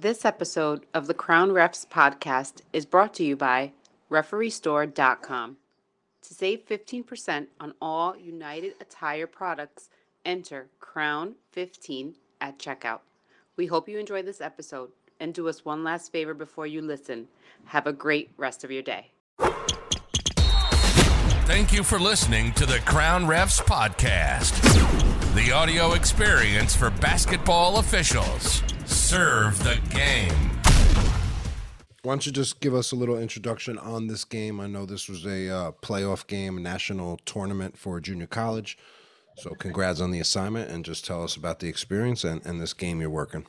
This episode of the Crown Refs podcast is brought to you by RefereeStore.com. To save 15% on all United Attire products, enter Crown15 at checkout. We hope you enjoy this episode and do us one last favor before you listen. Have a great rest of your day. Thank you for listening to the Crown Refs podcast, the audio experience for basketball officials. Serve the game. Why don't you just give us a little introduction on this game? I know this was a uh, playoff game, a national tournament for junior college. So, congrats on the assignment and just tell us about the experience and, and this game you're working.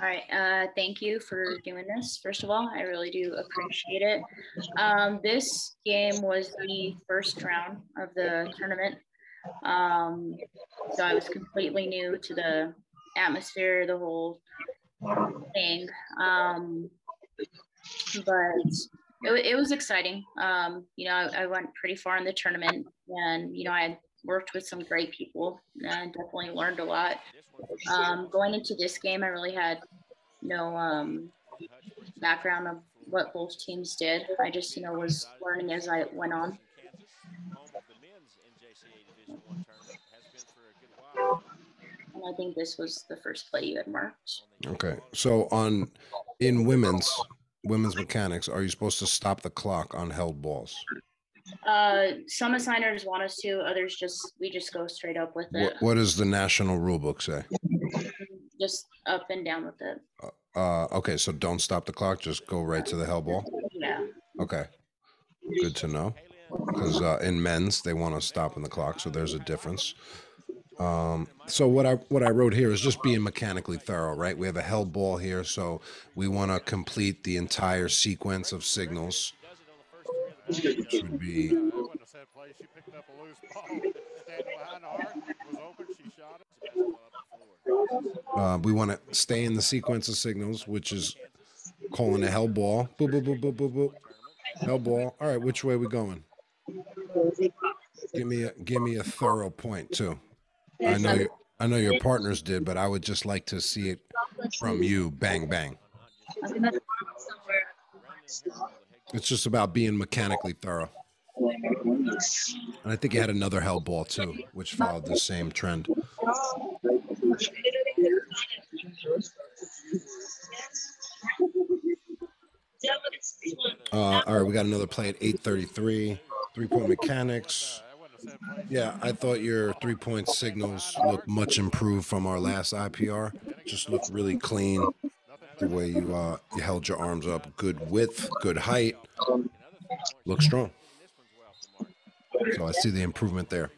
All right. Uh, thank you for doing this. First of all, I really do appreciate it. Um, this game was the first round of the tournament. Um, so I was completely new to the atmosphere, the whole thing. Um, but it, it was exciting. Um, you know, I, I went pretty far in the tournament and, you know, I worked with some great people and definitely learned a lot. Um, going into this game, I really had no um, background of what both teams did. I just, you know, was learning as I went on. I think this was the first play you had marked. Okay. So on in women's women's mechanics, are you supposed to stop the clock on held balls? Uh, some assigners want us to, others just we just go straight up with it. What, what does the national rule book say? Just up and down with it. Uh, okay, so don't stop the clock. Just go right to the held ball. Yeah. Okay, good to know. Because uh, in men's, they want to stop in the clock, so there's a difference. Um, so what I what I wrote here is just being mechanically thorough, right? We have a held ball here, so we want to complete the entire sequence of signals. Should be uh, we want to stay in the sequence of signals, which is calling a held ball. Boop, boop, boop, boop, boop, boop. Held ball. All right, which way we going? Give me a give me a thorough point too. I know you, I know your partners did, but I would just like to see it from you. Bang bang. It's just about being mechanically thorough. And I think he had another held ball too, which followed the same trend. Uh, all right, we got another play at 8:33. Three point mechanics. Yeah, I thought your three point signals looked much improved from our last IPR. Just looked really clean. The way you uh, you held your arms up, good width, good height, look strong. So I see the improvement there.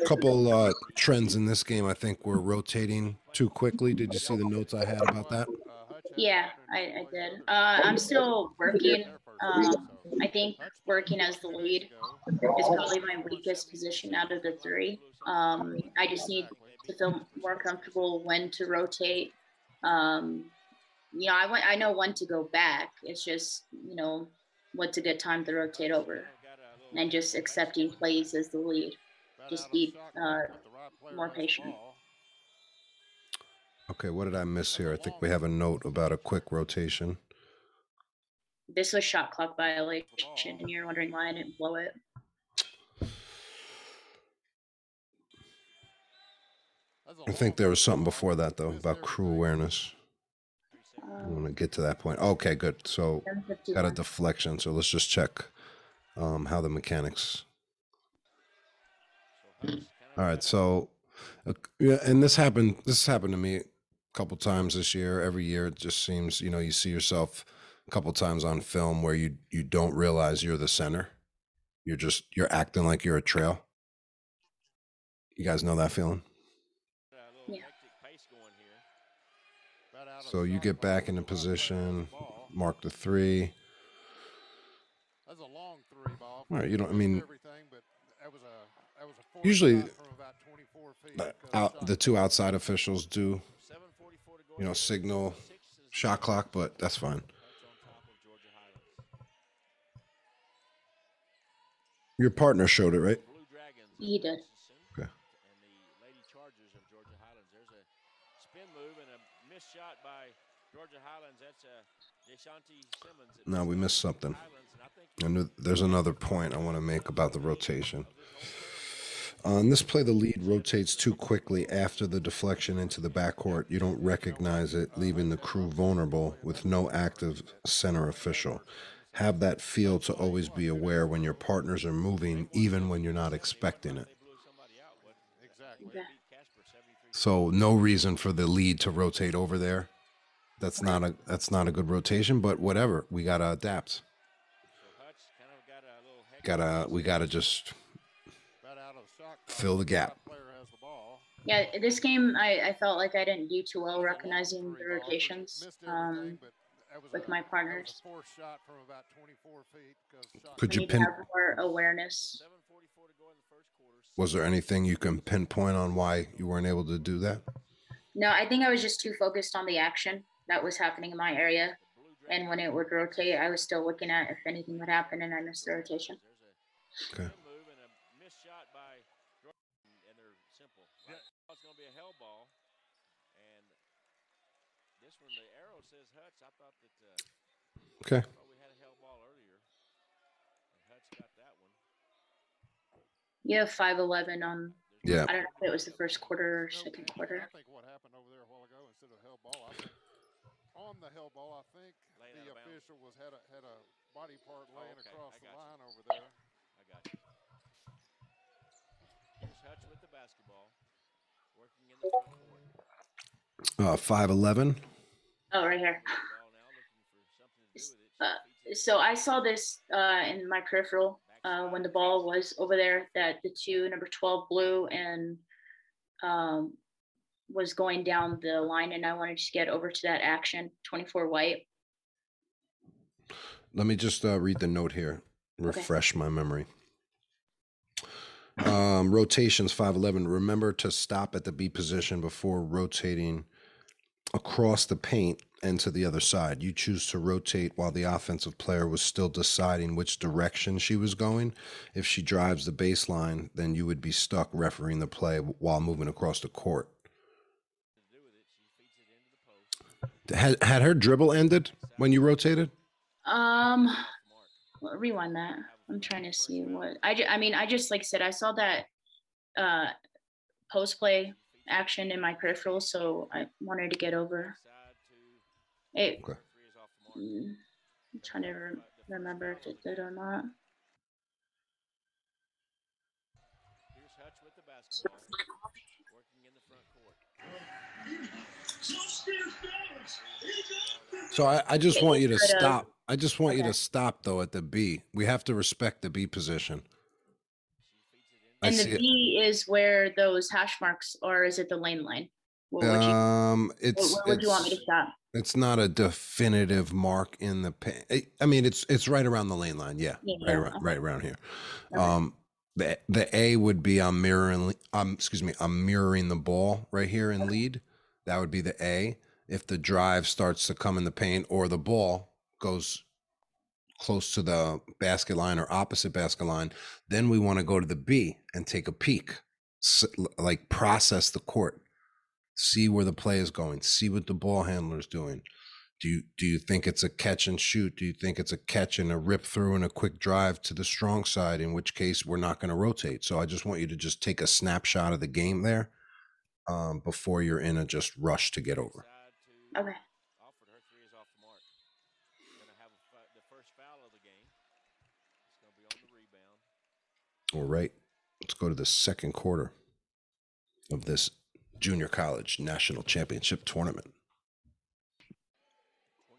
A couple uh, trends in this game. I think we're rotating too quickly. Did you see the notes I had about that? Yeah, I, I did. Uh, I'm still working. Um, I think working as the lead is probably my weakest position out of the three. Um, I just need to feel more comfortable when to rotate. Um, you know, I, want, I know when to go back. It's just, you know, what's a good time to rotate over and just accepting plays as the lead. Just be uh, more patient. Okay, what did I miss here? I think we have a note about a quick rotation. This was shot clock violation, and you're wondering why I didn't blow it. I think there was something before that though about crew awareness. I want to get to that point. Okay, good. So got a deflection. So let's just check um, how the mechanics. All right. So, uh, yeah, and this happened. This happened to me a couple times this year. Every year, it just seems you know you see yourself a couple times on film where you you don't realize you're the center. You're just you're acting like you're a trail. You guys know that feeling? So you get back into position, mark the three. That's a long three ball. All right, you don't. I mean, Everything, but that was a that was a forced Usually, shot from about 24 feet. the, 'cause out, the two outside officials do, you know, signal shot clock, but that's fine. Your partner showed it, right? He did. Okay. There's a spin move and a missed shot by No, we missed something. And there's another point I want to make about the rotation. Uh, On this play, the lead rotates too quickly after the deflection into the backcourt. You don't recognize it, leaving the crew vulnerable with no active center official. Have that feel to always be aware when your partners are moving, even when you're not expecting it. So no reason for the lead to rotate over there. That's not a that's not a good rotation, but whatever. We gotta adapt. Gotta we gotta just Bat out of the shot clock. Fill the gap. Shot Player has the ball. Yeah, this game I, I felt like I didn't do too well That was a long recognizing the rotations um, everything, but that was with my that was a partners. Forced shot from about 24 feet. 'cause shot Could you pin- more awareness. 7:44 to go in the first quarter. was there anything you can pinpoint on why you weren't able to do that? No, I think I was just too focused on the action that was happening in my area. And when it would rotate, I was still looking at if anything would happen and I missed the rotation. Okay. spin move and a missed shot by Jordan, and they're simple. Right now It's going to be a held ball, and this one the arrow says Hutch. I thought that uh, Okay. I thought we had a held ball earlier, and Hutch got that one. You have 5'11 on, Yeah. I don't know if it was the first quarter or No, second I quarter. think what happened over there a while ago, instead of held ball, I think on the held ball, I think Laying the out of bounds. official was had a had a body part laying okay, across I the got you. line over there. I got you. Here's Hutch with the basketball, working in the front court. Uh five eleven. Oh, right here. Ball now looking for something to do with it. She Uh, feeds it So I saw this uh, in my peripheral uh, when the ball was over there that the two number 12 blue and um, was going down the line and I wanted to get over to that action 24 white. Let me just uh, read the note here. Refresh my memory. Um, rotations 511. Remember to stop at the B position before rotating across the paint and to the other side. You choose to rotate while the offensive player was still deciding which direction she was going. If she drives the baseline, then you would be stuck refereeing the play while moving across the court. Had, had her dribble ended when you rotated? Um, rewind that. I'm trying to see what I, ju- I mean, I just like said, I saw that uh, post play action in my peripheral, so I wanted to get over. It, Okay. three is off the mark. I'm trying to re- remember if it did or not. Here's Hutch with the basketball, working in the front court. So I, I just want you to uh, stop. I just want you to stop though at the B. We have to respect the B position. And the. B is where those hash marks, or is it the lane line? What would you, Um, it's what would you want me to stop? It's not a definitive mark in the. Pa- I- I mean, it's it's right around the lane line. Yeah, Yeah, right around, okay. right around here. Okay. Um, the the A would be I'm mirroring. Excuse me, I'm mirroring the ball right here in lead. That would be the A. If the drive starts to come in the paint or the ball goes close to the basket line or opposite basket line, then we want to go to the B and take a peek, S- l- like process the court, see where the play is going, see what the ball handler is doing. Do you do you think it's a catch and shoot? Do you think it's a catch and a rip through and a quick drive to the strong side? In which case, we're not going to rotate. So I just want you to just take a snapshot of the game there um, before you're in a just rush to get over. Side to Okay. Alford. Her three is off the mark. Gonna have a, fou- the first foul of the game. It's gonna be on the rebound. All right, let's go to the second quarter of this junior college national championship tournament.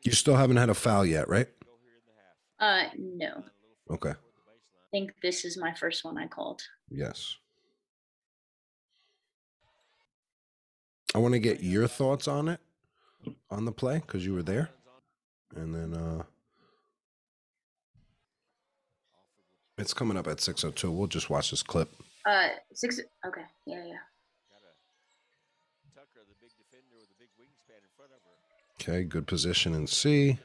You still haven't had a foul yet, right? Go here in the half. Uh, no. Line a little further Okay. toward the baseline. I think this is my first one I called. Yes. I want to get your thoughts on it, on the play, because you were there. And then uh it's coming up at 602. We'll just watch this clip. Uh, six. Okay. Yeah, yeah. Got a Tucker, the big defender with the big wingspan in front of her. Okay, good position in C.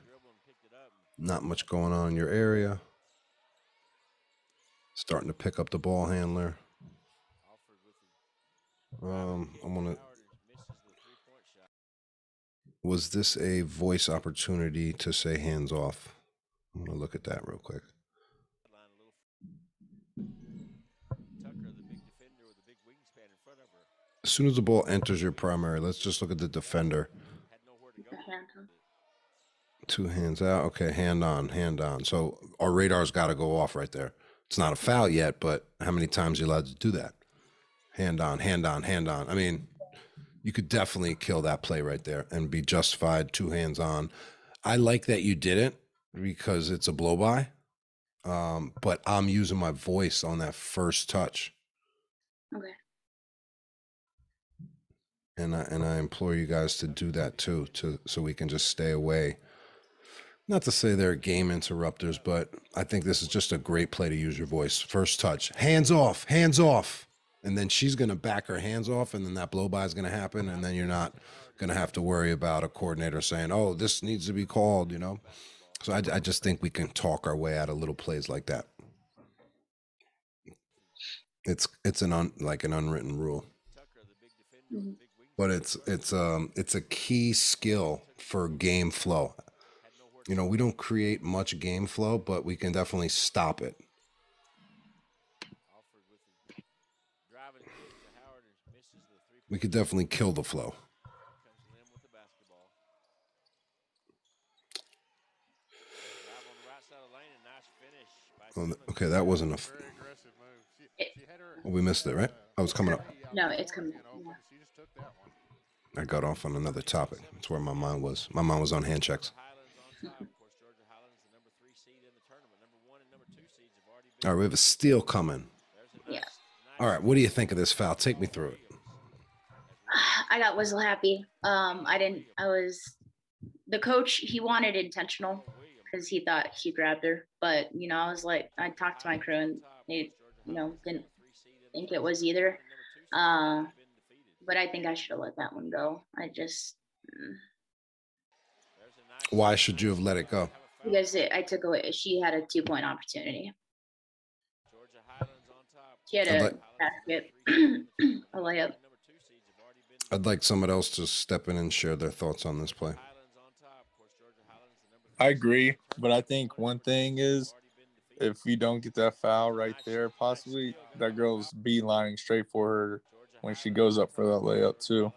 Not much going on in your area. Starting to pick up the ball handler. Um, I'm gonna was this a voice opportunity to say hands off? I'm gonna look at that real quick. As soon as the ball enters your primary, let's just look at the defender. had nowhere to go. The hand, huh? Two hands out. Okay, hand on, hand on. So our radar's got to go off right there. It's not a foul yet, but how many times are you allowed to do that? Hand on, hand on, hand on. I mean, you could definitely kill that play right there and be justified two hands on. I like that you didn't because it's a blow by. Um, but I'm using my voice on that first touch. Okay. and I, and I implore you guys to do that too, to so we can just stay away. Not to say they're game interrupters, but I think this is just a great play to use your voice. First touch, hands off, hands off, and then she's gonna back her hands off, and then that blow by is gonna happen, and then you're not gonna have to worry about a coordinator saying, "Oh, this needs to be called," you know. So I, I just think we can talk our way out of little plays like that. It's it's an un, like an unwritten rule but it's it's um it's a key skill for game flow. You know, we don't create much game flow, but we can definitely stop it. Alford with the driving kick to Howard and misses the three. We could definitely kill the flow. Comes Lim with the basketball. Drive on the right side of the lane and nice finish by Oh, okay, that wasn't a. f- Very aggressive move. She, It- she had her. Oh, we missed it, right? Oh, it's coming up. No, it's coming up, yeah. She just took that one. I got off on another topic. That's where my mind was. My mind was on hand checks. Highlands on top. Of course, Georgia Highlands, the number three seed in the tournament. Number one and number two seeds have already been. All right, we have a steal coming. There's a Yeah. nice, nice All right, what do you think of this foul? Take me through it. I got whistle happy. Um, I didn't. I was the coach. He wanted intentional because he thought he grabbed her, but you know, I was like, I talked to my crew and they, you know, didn't think it was either. Uh, but I think I should have let that one go. I just mm, Why should you have let it go? because it, I took away. She had a two point opportunity. Georgia Highlands on top. She had I'd a like- basket, a layup. Number two seeds have already been. I'd like someone else to step in and share their thoughts on this play. Highlands on top. Of course, Georgia Highlands, the number I agree, but I think one thing is Already been defeated. if we don't get that foul right there, possibly that girl's beelining straight for her when she goes up for that layup too.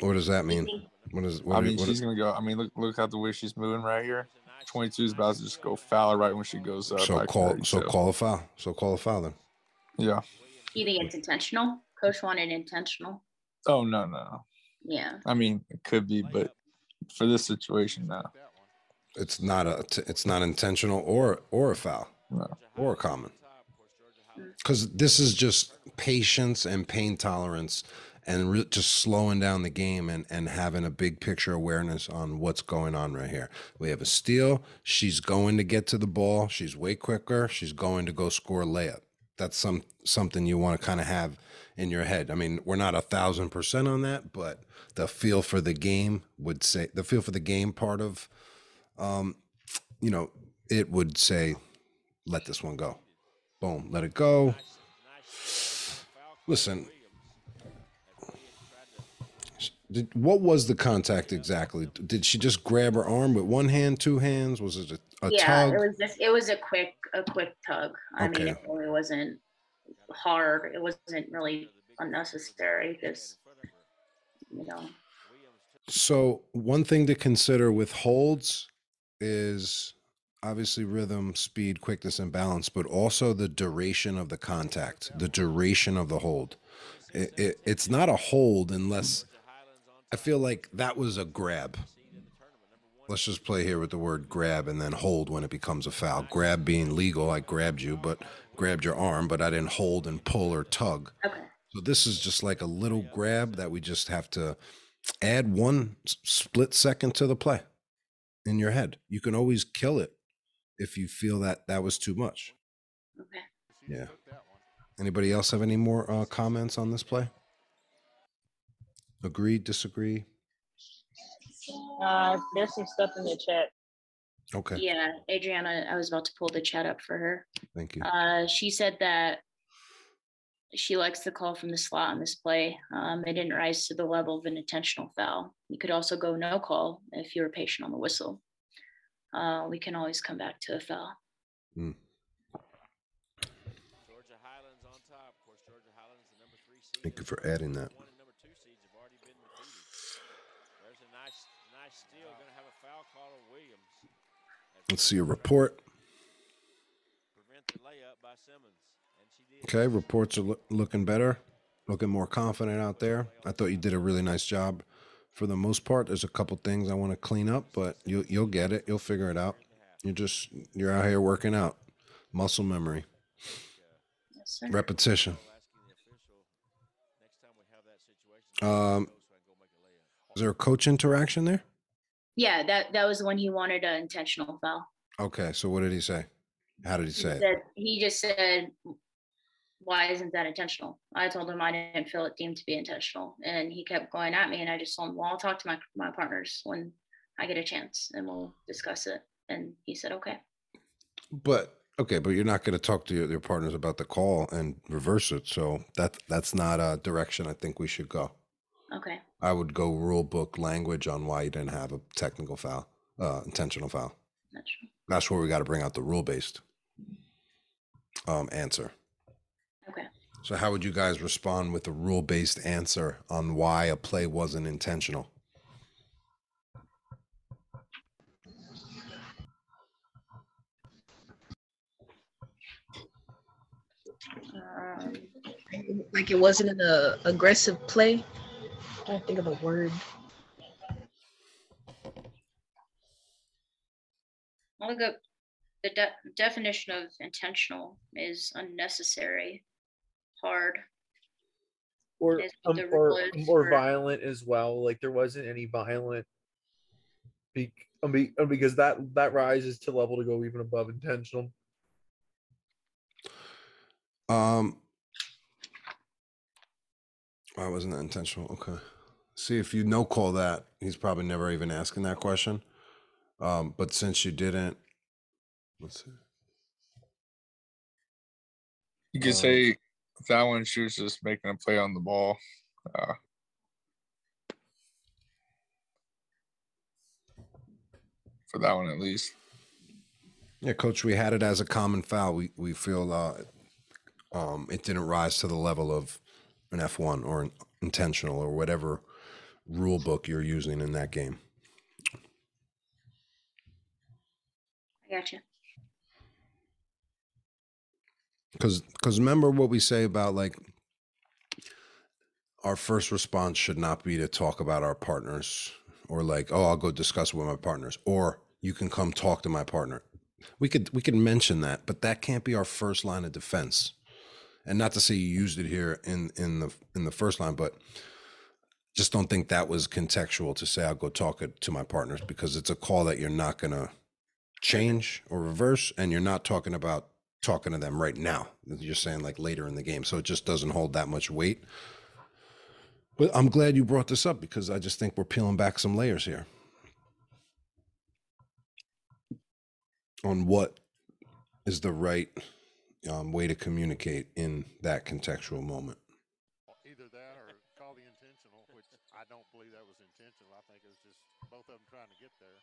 What does that mean? What is? What I do- mean, what- she's gonna go. I mean, look look at the way she's moving right here. Twenty two is about to just go foul right when she goes up. so like call. So call a foul. So call a foul then. Yeah. You think it's intentional? Coach wanted intentional. Oh no no. no. Yeah. I mean, it could be, but for this situation, no. It's not a. It's not intentional or or a foul No. or a common. Because this is just patience and pain tolerance, and re- just slowing down the game and and having a big picture awareness on what's going on right here. We have a steal. She's going to get to the ball. She's way quicker. She's going to go score layup. That's some something you want to kind of have in your head. I mean, we're not a thousand percent on that, but the feel for the game would say the feel for the game part of, um, you know, it would say, let this one go. Boom, let it go. Listen, did, what was the contact exactly? Did she just grab her arm with one hand, two hands? Was it a, a yeah, tug? it was just it was a quick a quick tug. I mean, it really wasn't hard. It wasn't really unnecessary. Just you know, So one thing to consider with holds is obviously rhythm, speed, quickness, and balance, but also the duration of the contact, the duration of the hold. It, it, it's not a hold unless I feel like that was a grab. Let's just play here with the word grab and then hold when it becomes a foul. Grab being legal, I grabbed you, but grabbed your arm, but I didn't hold and pull or tug. okay. So this is just like a little grab that we just have to add one split second to the play in your head. You can always kill it if you feel that that was too much. Okay. Yeah. took that one. Anybody else have any more uh, comments on this play? Agree, disagree? Uh, there's some stuff in the chat. Okay, Yeah, Adriana, I was about to pull the chat up for her. thank you. Uh, she said that she likes the call from the slot on this play. Um, it didn't rise to the level of an intentional foul. You could also go no call if you were patient on the whistle. Uh, we can always come back to a foul. Georgia Highlands on top. Of course, Georgia Highlands, the number three. Thank you for adding that. One and number two seeds have already been defeated. There's a nice, nice steal. Going to have a foul call on Williams. As Let's see a report. prevent the layup by Simmons, and she did. Okay, reports are loo- looking better, looking more confident out there. I thought you did a really nice job. For the most part, there's a couple things I want to clean up, but you'll you'll get it. You'll figure it out. You're just you're out here working out, muscle memory, Yes, repetition. Asking the official next time we have that situation. Um, so I can go make a layup. Is there a coach interaction there? Yeah, that that was when he wanted an intentional foul. Okay, so what did he say? How did he He say it? said he just said, "Why isn't that intentional?" I told him I didn't feel it deemed to be intentional, and he kept going at me, and I just told him, "Well, I'll talk to my my partners when I get a chance, and we'll discuss it." And he said, "Okay." But okay, but you're not going to talk to your, your partners about the call and reverse it. So that that's not a direction I think we should go. Okay. I would go rule book language on why you didn't have a technical foul, uh, intentional foul. That's true. That's where we got to bring out the rule based um, answer. Okay. So how would you guys respond with a rule based answer on why a play wasn't intentional? Um, Like it wasn't an uh, aggressive play. I can't think of the word. I'll look up the de- definition of intentional is unnecessary, hard. or um, or or violent as well. Like there wasn't any violent. Be, be, um, because that that rises to level to go even above intentional. Um, why wasn't that intentional? Okay. See if you no call that, he's probably never even asking that question. Um, but since you didn't, let's see. You could Um, say that one she was just making a play on the ball. Uh, for that one at least. Yeah, coach, we had it as a common foul. We we feel uh, um, it didn't rise to the level of an F one or an intentional or whatever rule book you're using in that game. I got you. Because because remember what we say about like our first response should not be to talk about our partners or like oh I'll go discuss with my partners or you can come talk to my partner. We could we could mention that, but that can't be our first line of defense. And not to say you used it here in in the in the first line, but just don't think that was contextual to say I'll go talk it to my partners because it's a call that you're not gonna change or reverse, and you're not talking about talking to them right now. You're saying like later in the game, so it just doesn't hold that much weight. But I'm glad you brought this up because I just think we're peeling back some layers here on what is the right um, way to communicate in that contextual moment. Either that or call the intentional, which I don't believe that was intentional. I think it was just both of them trying to get there.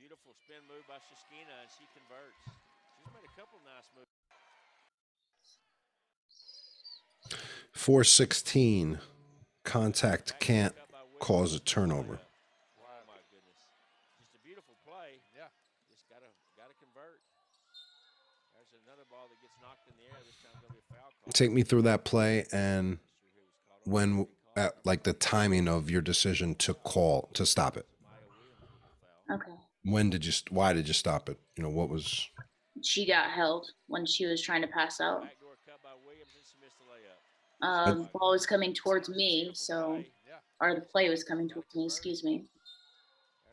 Beautiful spin move by Shiskina, and she converts. She's made a couple nice moves. 416 contact can't cause a turnover. Oh my goodness, just a beautiful play. Yeah. Just gotta gotta convert. There's another ball that gets knocked in the air. This time gonna be a foul call. Take me through that play and when at like the timing of your decision to call to stop it. Okay. When did you why did you stop it? You know, what was She got held when she was trying to pass out. Backdoor cut by Williams, and she missed the layup. Um, ball was coming towards me, so or the play was coming towards me. Excuse me.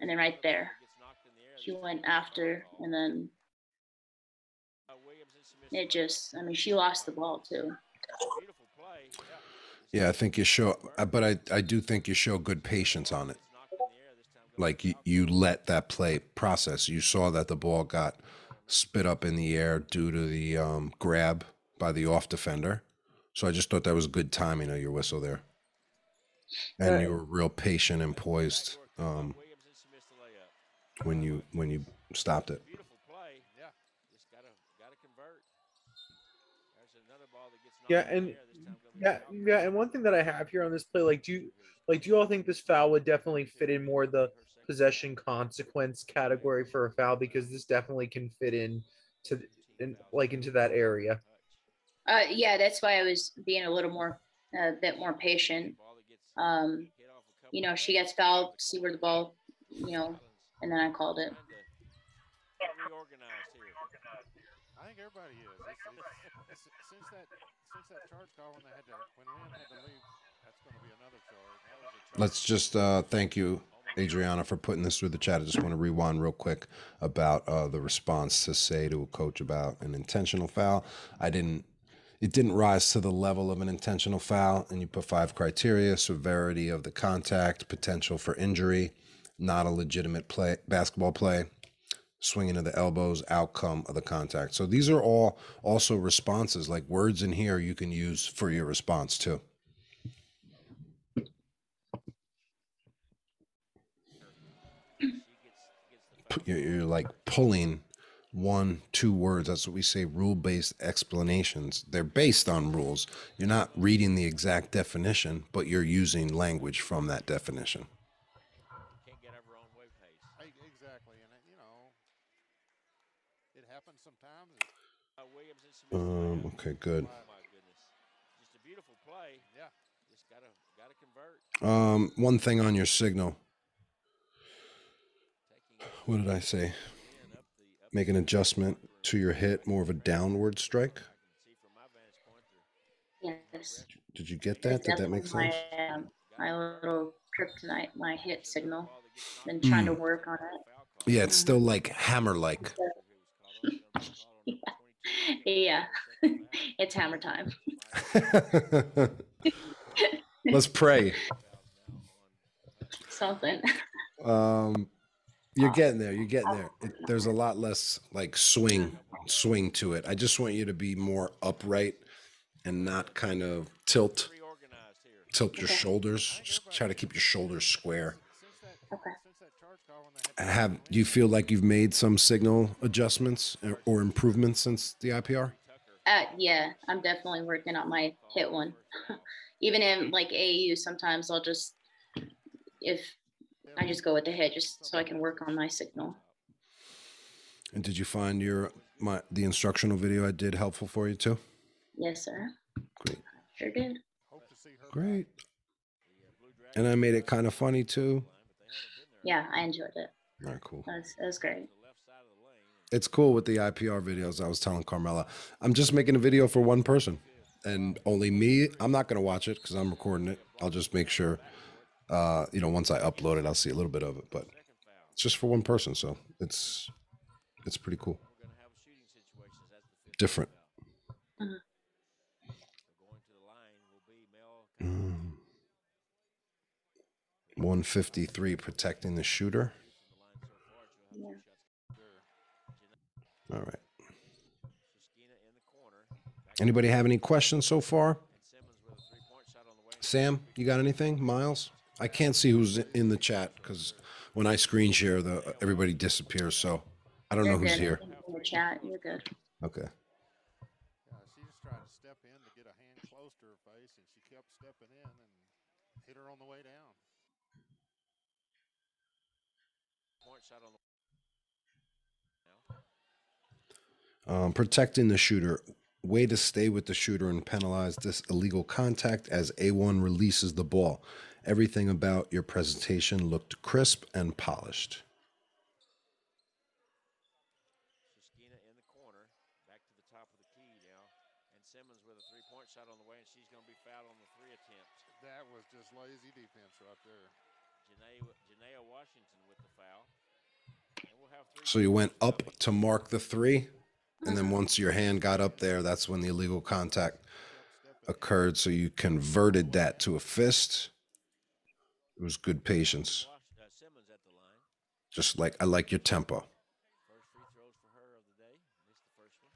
And then right there, Gets knocked in the air. she went after, and then by Williams, and she missed the it just. I mean, she lost the ball too. Yeah, I think you show uh, but I I do think you show good patience on it. Like you, you let that play process. You saw that the ball got spit up in the air due to the um, grab by the off defender. So I just thought that was good timing of your whistle there. And you were real patient and poised um, Williams and Smith the layup. when you when you stopped it. Yeah. Just gotta gotta convert. There's another ball that gets knocked Yeah, in the and air. This time gonna be Yeah, yeah, and one thing that I have here on this play, like, do you like do you all think this foul would definitely fit in more the possession consequence category for a foul because this definitely can fit in to in like into that area. Uh, yeah, that's why I was being a little more, a bit more patient. Ball that gets Um, hit off a couple you know, she gets fouled, see where the ball, you know, and then I called it. Trying to reorganize here. I think everybody is. It's, it's, it's, since that since that charge call when they had to when Lynn had to leave, that's going to be another charge. That was a charge. Let's just uh, thank you, Adriana, for putting this through the chat. I just want to rewind real quick about uh, the response to say to a coach about an intentional foul. I didn't. It didn't rise to the level of an intentional foul, and you put five criteria: severity of the contact, potential for injury, not a legitimate play, basketball play, swinging of the elbows, outcome of the contact. So these are all also responses, like words in here you can use for your response too. You're, you're like pulling one two words that's what we say rule based explanations they're based on rules you're not reading the exact definition but you're using language from that definition Can't get over own wave pace. Hey, exactly, and it, you know, it happens sometimes. Uh, Williams and Smith um okay good Oh. Just a beautiful play. Yeah. Just gotta gotta convert. um one thing on your signal Taking what did i say in up the up make an adjustment to your hit more of a downward strike I can see from my vantage point through. Yes. did you get that did that make sense My, um, my little kryptonite, my hit signal. Been trying to work on it. yeah it's still like hammer like Yeah, it's hammer time. let's pray Something. Um, you're getting there. You're getting there. It, there's a lot less like swing, swing to it. I just want you to be more upright and not kind of tilt, tilt your shoulders. Just try to keep your shoulders square. Okay. since that charge call when they had to Have do you feel like you've made some signal adjustments or, or improvements since the IPR? Uh, yeah, I'm definitely working on my hit one. Even in like AAU, sometimes I'll just, if I just go with the head just so I can work on my signal. And did you find your my the instructional video I did helpful for you too? Yes, sir. Great, Sure did. hope to see her. great. And I made it kind of funny too. Yeah, I enjoyed it. All right, cool. That was, that was great. it's cool with the IPR videos. I was telling Carmela, I'm just making a video for one person and only me. I'm not going to watch it because I'm recording it. I'll just make sure, uh, you know, once I upload it, I'll see a little bit of it, but it's just for one person. So it's, it's pretty cool. Different. Mm. 153 protecting the shooter. Yeah. All right. Anybody have any questions so far? Sam, you got anything? Miles? I can't see who's in the chat because when I screen share, the everybody disappears. So I don't know You're who's good. here. In the chat, you're good. Okay. Yeah, she just tried to step in to get a hand close to her face, and she kept stepping in and hit her on the way down. Point shot on the. Um, protecting the shooter. Way to stay with the shooter and penalize this illegal contact as A1 releases the ball. Everything about your presentation looked crisp and polished. Suskina in the corner. Back to the top of the key now. And Simmons with a three-point shot on the way, and she's going to be fouled on the three attempts. That was just lazy defense right there. Janaea, Janaea Washington with the foul. We'll So you went up to mark the three, and then once your hand got up there, that's when the illegal contact occurred. So you converted that to a fist. It was good patience. Wash, Simmons at the line. Just like I like your tempo. First free throws for her of the day. Missed the first one.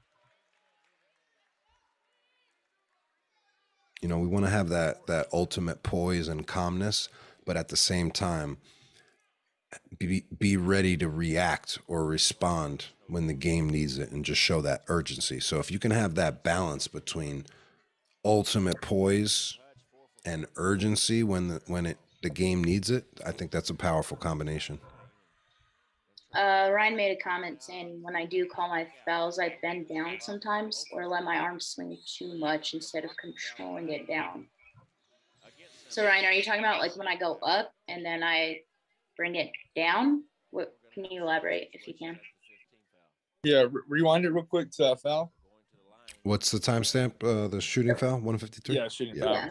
You know, we want to have that that ultimate poise and calmness, but at the same time, be be ready to react or respond when the game needs it, and just show that urgency. So if you can have that balance between ultimate poise and urgency when the when it the game needs it, I think that's a powerful combination. Uh, Ryan made a comment saying when I do call my fouls, I bend down sometimes or let my arm swing too much instead of controlling it down. So Ryan, are you talking about like when I go up and then I bring it down? What can you elaborate if you can? Yeah, re- rewind it real quick to that foul. What's the timestamp? Uh, the shooting foul, one fifty three. Yeah, shooting Yeah. foul. Yeah.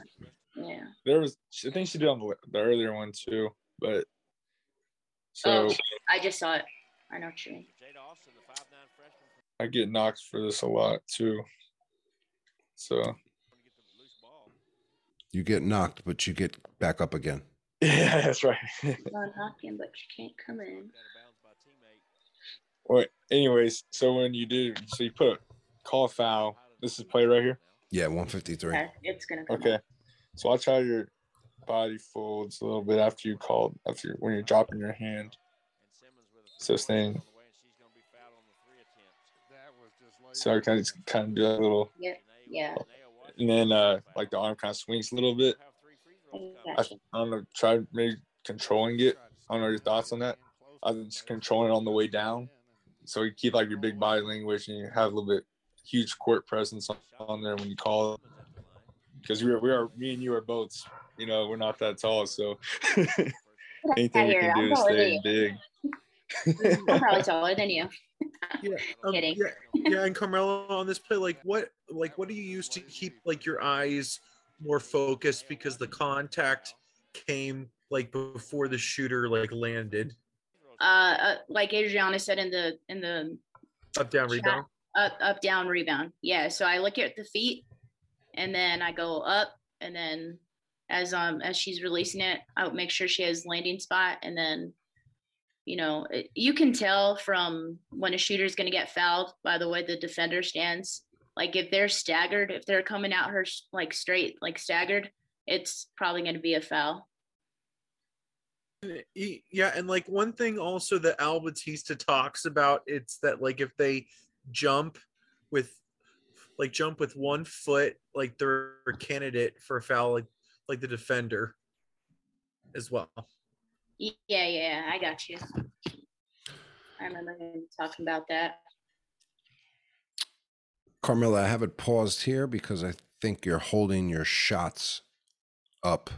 Yeah. There was, I think she did on the, the earlier one too, but so oh, I just saw it. I know what you mean. I get knocked for this a lot too. So You get knocked, but you get back up again. yeah, that's right. Not knocking, but you can't come in. well, anyways, so when you do, so you put a call foul. This is play right here. Yeah, one fifty three. Yeah, it's gonna come. Okay, so watch how your body folds a little bit after you called after you, when you're dropping your hand. So staying. So I kind of just kind of do a little, Yeah. Yeah. and then uh like the arm kind of swings a little bit. I I, got you. I don't know. Try maybe controlling it. I don't know your thoughts on that. I was just controlling it on the way down. So you keep like your big body language and you have a little bit huge court presence on, on there when you call it. Because we are, we are, me and you are both, you know, we're not that tall. So anything we can do I'm is stay you. big. I'm probably taller than you. Yeah, um, Kidding. yeah, yeah, and Carmela on this play, like what, like what do you use to keep like your eyes more focused because the contact came like before the shooter like landed Uh, uh, like Adriana said in the in the up down Chat. rebound. up up down rebound. Yeah. So I look at the feet, and then I go up, and then as um as she's releasing it, I would make sure she has landing spot, and then you know it, you can tell from when a shooter is going to get fouled by the way the defender stands. Like if they're staggered, if they're coming out her like straight, like staggered, it's probably going to be a foul. Yeah, and like one thing also that Al Batista talks about, it's that like if they jump with like jump with one foot, like they're a candidate for a foul, like like the defender as well. Yeah, yeah, I got you. I remember him talking about that. Carmela, I have it paused here because I think you're holding your shots up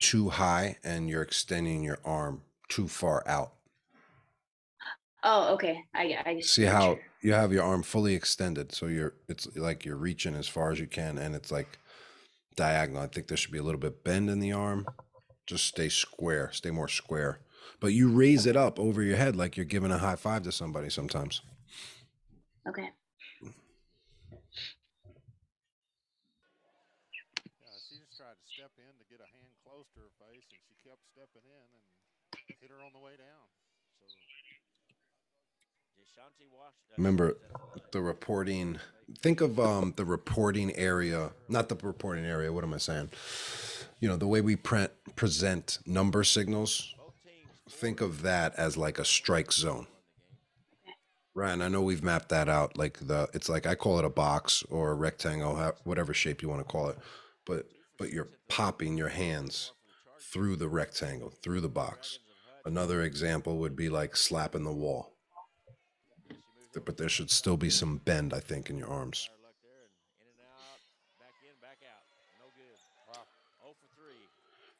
too high and you're extending your arm too far out. Oh, okay. I I See how you. you have your arm fully extended, so you're it's like you're reaching as far as you can, and it's like diagonal. I think there should be a little bit bend in the arm. Just stay square, stay more square. But you raise it up over your head like you're giving a high five to somebody sometimes. Okay. Yeah, she just tried to step in to get a hand close to her face, and she kept stepping in and hit her on the way down. Remember the reporting. Think of um, the reporting area, not the reporting area. What am I saying? You know, the way we pre- present number signals. Think of that as like a strike zone. ryan I know we've mapped that out. Like the, it's like I call it a box or a rectangle, whatever shape you want to call it. But but you're popping your hands through the rectangle, through the box. Another example would be like slapping the wall. Th- But there should still be some bend, I think, in your arms.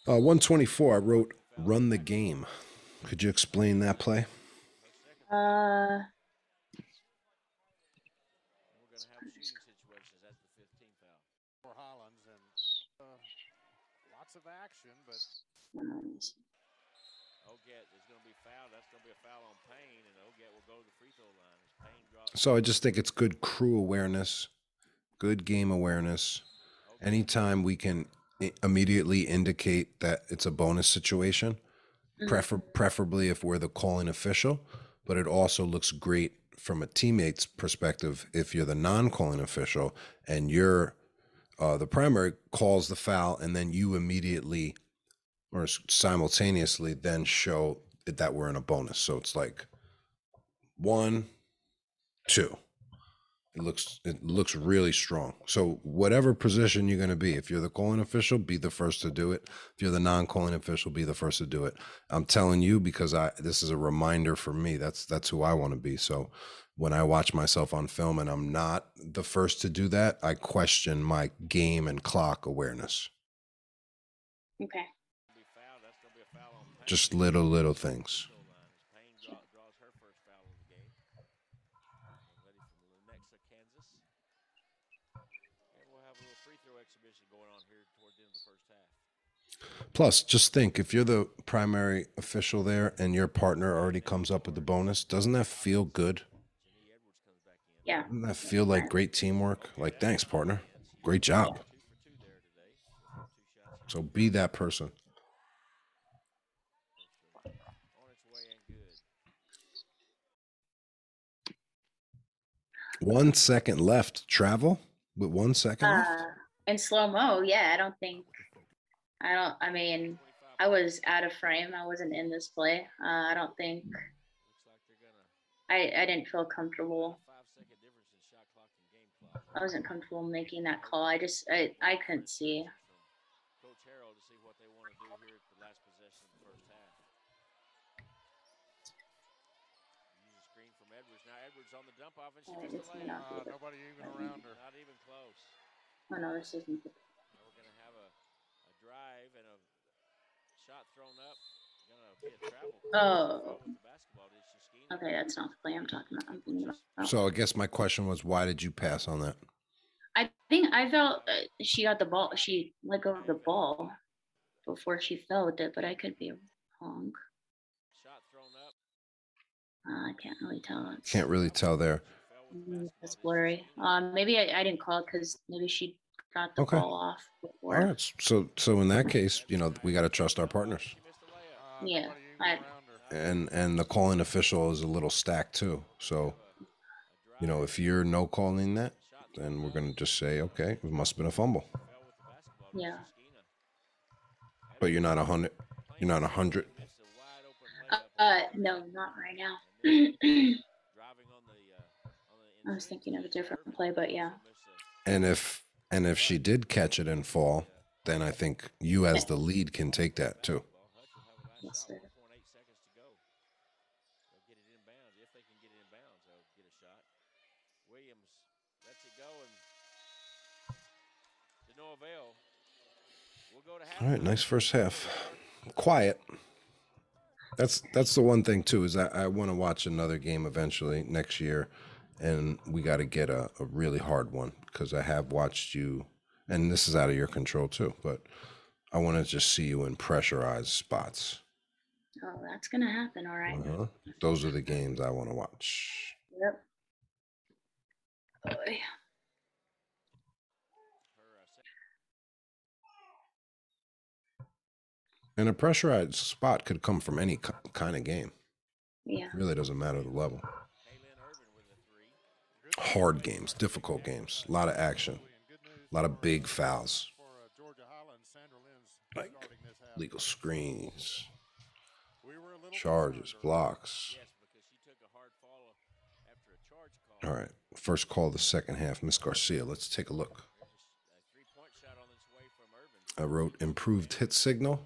Uh, 124, I wrote run the game. Could you explain that play? Uh. For Hollins and uh, lots of action, but Oget is going to be fouled. That's going to be a foul on Payne, and Oget will go to the free throw line. As Payne drops. So I just think it's good crew awareness, good game awareness. Anytime we can immediately indicate that it's a bonus situation, prefer- preferably if we're the calling official, but it also looks great from a teammate's perspective if you're the non calling official and you're uh, the primary calls the foul, and then you immediately or simultaneously then show that we're in a bonus. So it's like one, two. It looks it looks really strong. So whatever position you're going to be, if you're the calling official, be the first to do it. If you're the non-calling official, be the first to do it. I'm telling you because I this is a reminder for me. That's that's who I want to be. So when I watch myself on film and I'm not the first to do that, I question my game and clock awareness. Okay. Be fouled. That's going to be a foul on Payne. Just little little things. Goal line as Payne draw, draws her first foul of the game. Ready from Lenexa, Kansas. And we'll have a little free throw exhibition going on here toward the end of the first half. Plus, just think if you're the primary official there and your partner already comes up with the bonus, doesn't that feel good? Jenny Edwards comes back in. Yeah. Doesn't that feel like great teamwork? Like, thanks, partner. Great job. Two for two there today. So two shots So be that person. on its way and good. One second left. Travel with one second left. Uh, in slow mo, yeah. I don't think. I don't. I mean, I was out of frame. I wasn't in this play. Uh, I don't think. I I didn't feel comfortable. I wasn't comfortable making that call. I just I I couldn't see. On the dump off and she Oh, the be Uh, nobody even around her. Not even close. Oh no, this isn't Now we're gonna have a, a drive and a shot thrown up. Gonna be a travel. Oh. With the basketball to Shiskina. okay, that's not the play I'm talking about. I'm thinking about. So I guess my question was, why did you pass on that? I think I felt uh, she got the ball. She let go of the ball before she fell with it, but I could be wrong. Shot thrown up. Uh, I can't really tell. It's, Can't really tell there. Fell with the basketball it's blurry. Um, maybe I, I didn't call it because maybe she got the Okay. ball off before. right. So so in that case, you know, we got to trust our partners. She missed the layup. Yeah, I- And and the calling official is a little stacked too. So, you know, if you're no calling that, then we're gonna just say, okay, it must have been a fumble. Fell with the basketball to Yeah. But you're not a hundred. You're not a hundred. Missed a wide open Uh, uh, no, not right now. Driving on the, on the I was thinking of a different play, but yeah. And if and if she did catch it and fall, then I think you as the lead can take that too. Yes, sir. 4.8 seconds to go. They'll get it in bounds. If they can get it in bounds, they'll get a shot. Williams lets it go and to no avail. We'll go to half. All right, nice first half. Quiet. That's that's the one thing too is that I want to watch another game eventually next year, and we got to get a, a really hard one because I have watched you, and this is out of your control too. But I want to just see you in pressurized spots. Oh, that's gonna happen. All right. Uh-huh. Those are the games I want to watch. Yep. Boy. And a pressurized spot could come from any kind of game. Yeah. really doesn't matter the level. Kaylin Irvin with a three. Hard games, difficult games, a lot of action, a lot of big fouls, Like, legal screens, charges, blocks. All right, first call of the second half, Miss Garcia. Let's take a look. I wrote improved hit signal,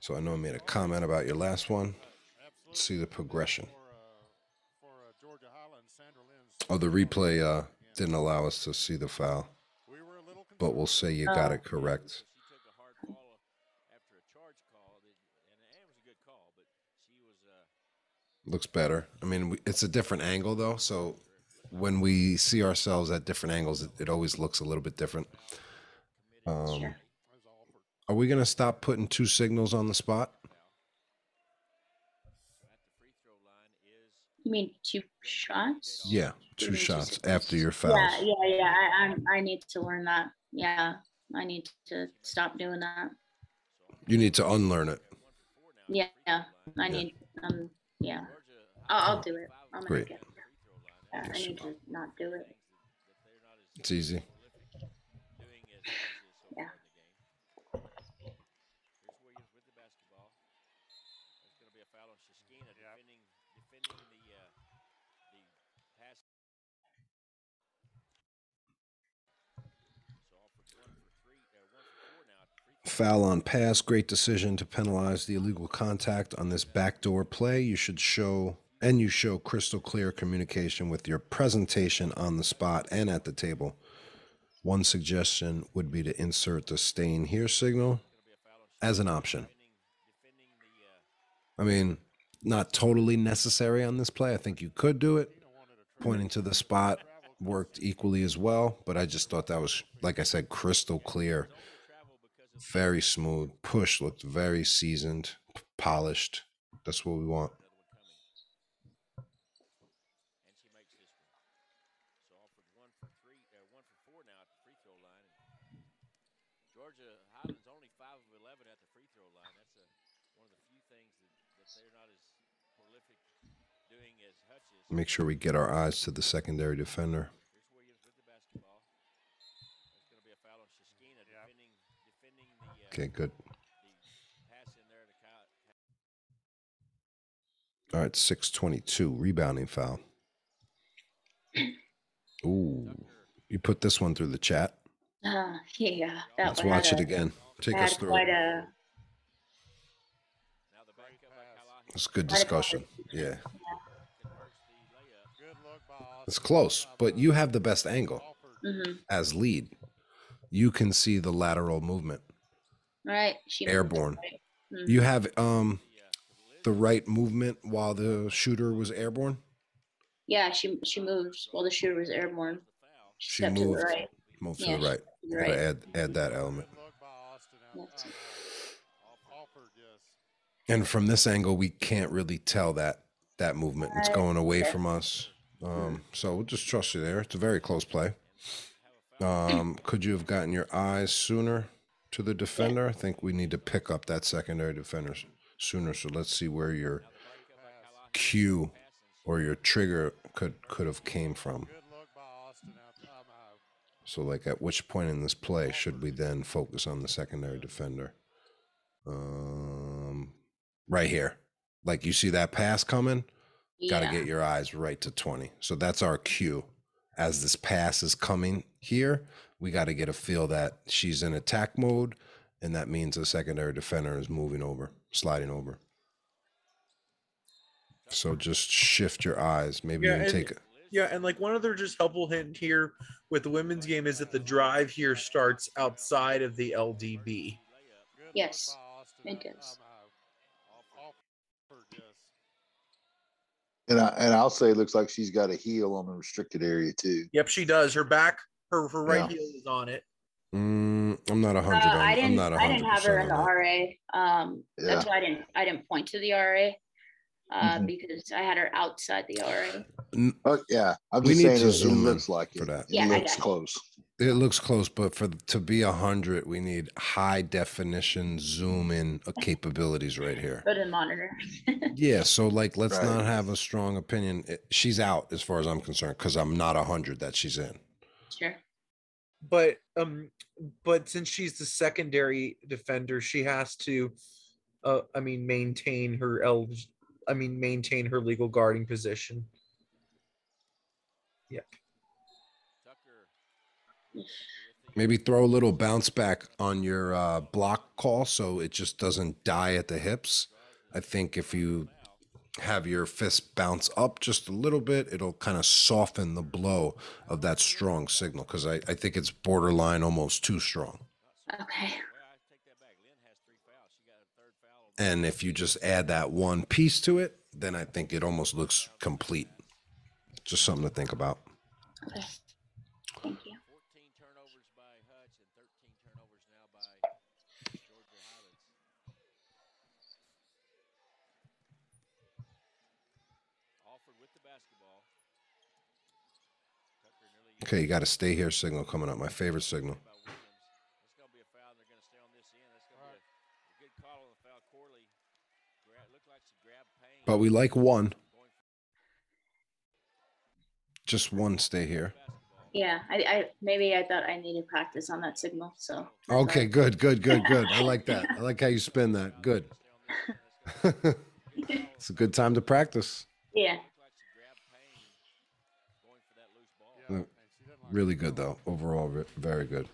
so I know I made a comment about your last one. Let's see the progression. For, uh, for uh, Georgia Highland, Sandra Lynn's Oh, the replay uh, didn't allow us to see the foul, we were a little but we'll say you got Oh. it correct. She took a hard fall after a charge call, that- and it was a good call, but she was Looks better. I mean, we, it's a different angle though, so when we see ourselves at different angles, it, it always looks a little bit different. Um, are we gonna stop putting two signals on the spot? so at the free throw line is You mean two shots? Yeah, two Maybe two shots after your fouls. Yeah, yeah, yeah. I, I'm, I need to learn that. Yeah, I need to stop doing that. You need to unlearn it. Yeah, yeah. I need. Um, yeah, I'll, I'll do it. I'm gonna Great. get. Yeah, I need to not do it. It's easy. Yeah. Here's Williams with the basketball. There's going to be a foul on Shiskina defending defending the uh, the pass. So Alford's one for three, uh, one for four now. at the Free throw Foul on pass. Great decision to penalize the illegal contact on this backdoor play. You should show and you show crystal clear communication with your presentation on the spot and at the table. One suggestion would be to insert the stay here signal as an option. I mean, not totally necessary on this play. I think you could do it. Pointing to the spot worked equally as well, but I just thought that was, like I said, crystal clear. Very smooth. Push looked very seasoned, polished. That's what we want. Make sure we get our eyes to the secondary defender. Here's Williams with the basketball. There's going to be a foul on Shiskina defending defending the uh, Okay, good. the pass in there to Kyle. All right, 622, rebounding foul. Ooh, you put this one through the chat. Uh, yeah, that Let's watch it a- again. Take us through. quite it. a Now the back cut by Kalahi It's good discussion. Yeah, converts the layup. Good look by Austin. it's close, but you have the best angle Alford. mhm. as lead. You can see the lateral movement. Right. She Airborne. right. Mhm. You have um the right movement while the shooter was airborne. Yeah, she she moves while the shooter was airborne. She, She stepped to the moved. right. Move to Yeah, the right. to the Gotta right. add add that element. Good look by Austin Yes. outside. Alford just And from this angle, we can't really tell that that movement. It's going away from us. Um, so we'll just trust you there. It's a very close play. Um, could you have gotten your eyes sooner to the defender? I think we need to pick up that secondary defender sooner. So let's see where your cue or your trigger could could have came from. good look by Austin out timeout. So like at which point in this play should we then focus on the secondary defender? Um, right here. Like you see that pass coming, got to get your eyes right to 20. So that's our cue. As this pass is coming here, we got to get a feel that she's in attack mode, and that means the secondary defender is moving over, sliding over. So just shift your eyes. Maybe Yeah, even and- take a Yeah, and like one other just helpful hint here with the women's game is that the drive here starts outside of the LDB. Yes, it does. And I and I'll say it looks like she's got a heel on the restricted area too. Yep, she does. Her back, her her right Yeah. heel is on it. Mm, I'm not a Uh, hundred. on, I I'm didn't. not a I hundred didn't have her in the that. RA. Um, that's why I didn't. I didn't point to the RA uh, Mhm. because I had her outside the RA. Oh yeah, I'm We just need saying to it, it zoom in looks like for it. that. It Yeah, I looks close. It looks close, but for to be a hundred, we need high definition zoom in uh, capabilities right here. Go to the monitor. Yeah, so like, let's Right. not have a strong opinion. It- She's out as far as I'm concerned because I'm not a hundred that she's in. sure. But um, but since she's the secondary defender, she has to, uh, I mean, maintain her el, I mean, maintain her legal guarding position. Tucker Maybe throw a little bounce back on your uh, block call so it just doesn't die at the hips. I think if you have your fist bounce up just a little bit, it'll kind of soften the blow of that strong signal because I, I think it's borderline almost too strong. Okay. Well, I take that back. Lynn has three fouls. She got a third foul. on And if you just add that one piece to it, then I think it almost looks complete. Just something to think about. Okay. Thank you. 14 turnovers by Hutch and 13 turnovers now by Georgia Highlands. Alford with the basketball. Tucker nearly Okay, you got to stay here signal coming up. My favorite signal. It's going to be a foul. They're going to stay on this end. That's going to be a, a good call on the foul. Corley gra- like she grabbed Payne. But we like one. Just one stay here. Yeah, I, I maybe I thought I needed practice on that signal. So Okay, good, good, good, good. I like that. I like how you spin that. Good. it's a good time to practice. yeah, Really good though. Overall, very good.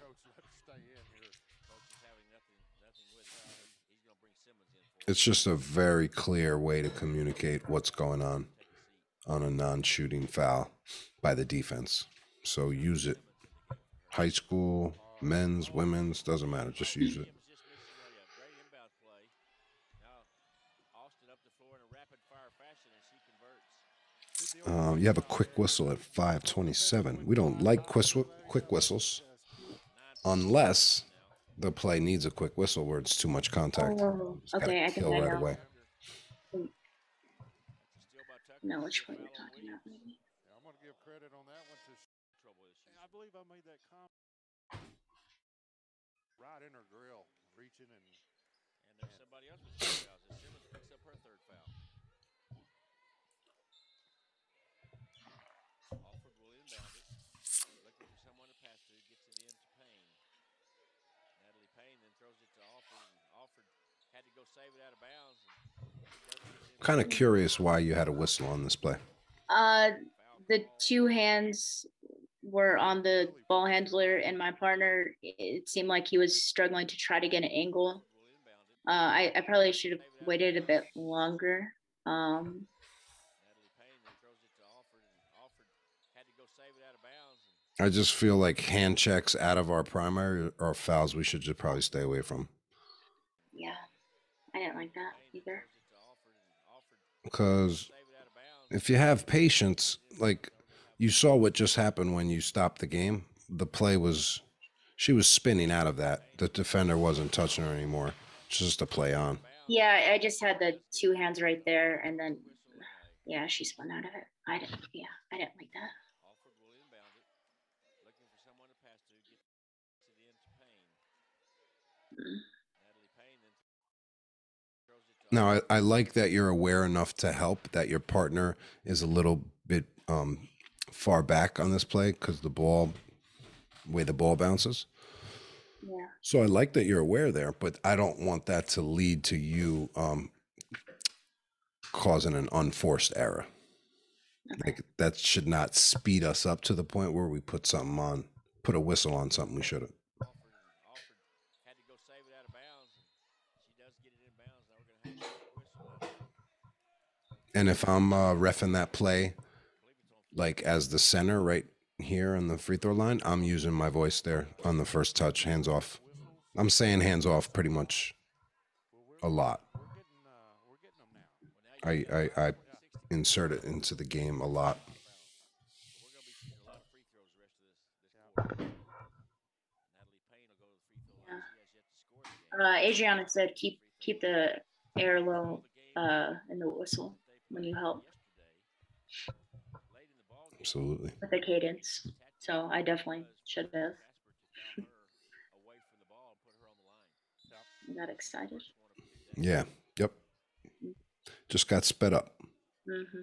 It's just a very clear way to communicate what's going on on a non-shooting foul by the defense. So use it. High school, men's, women's, doesn't matter. Just use it. Um, you have a quick whistle at 527. We don't like quick, quick whistles unless the play needs a quick whistle where it's too much contact. Oh, okay, I think kill I right know. away. know which one you're talking about. Maybe. I'm gonna give credit on that one to. I believe I made that comment. Right in her grill, reaching and. And there's somebody else with two fouls. And Simmons picks up her third foul. Alford will inbound it. Looking for someone to pass to. Gets it in to Payne. Natalie Payne then throws it to Alford. And Alford had to go save it out of bounds. Kind of curious why you had a whistle on this play. Uh, the two hands were on the ball handler, and my partner. It seemed like he was struggling to try to get an angle. Uh, I, I probably should have waited a bit longer. Um, I just feel like hand checks out of our primary are fouls we should just probably stay away from. I didn't like that either. Because if you have patience, like you saw what just happened when you stopped the game, the play was she was spinning out of that. The defender wasn't touching her anymore. It's just a play on. Yeah, I just had the two hands right there, and then yeah, she spun out of it. I didn't. Yeah, I didn't like that. Mm. Now, I, I like that you're aware enough to help that your partner is a little bit um, far back on this play because the ball, way the ball bounces. Yeah. So I like that you're aware there, but I don't want that to lead to you um, causing an unforced error. Like that should not speed us up to the point where we put something on, put a whistle on something we shouldn't. And if I'm uh, refing that play, like as the center right here on the free throw line, I'm using my voice there on the first touch, hands off. I'm saying hands off pretty much a lot. I, I, I insert it into the game a lot. Uh, Adriana said keep keep the air low uh, in the whistle when you help. Absolutely. With the cadence. So I definitely should have. Got excited. Yeah. Yep. Just got sped up. Mm-hmm.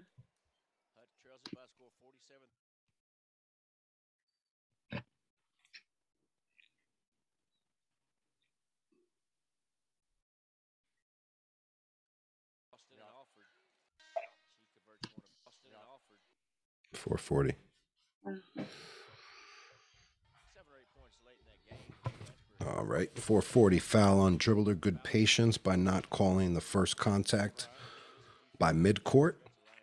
440. All right, 440 foul on dribbler. Good patience by not calling the first contact by midcourt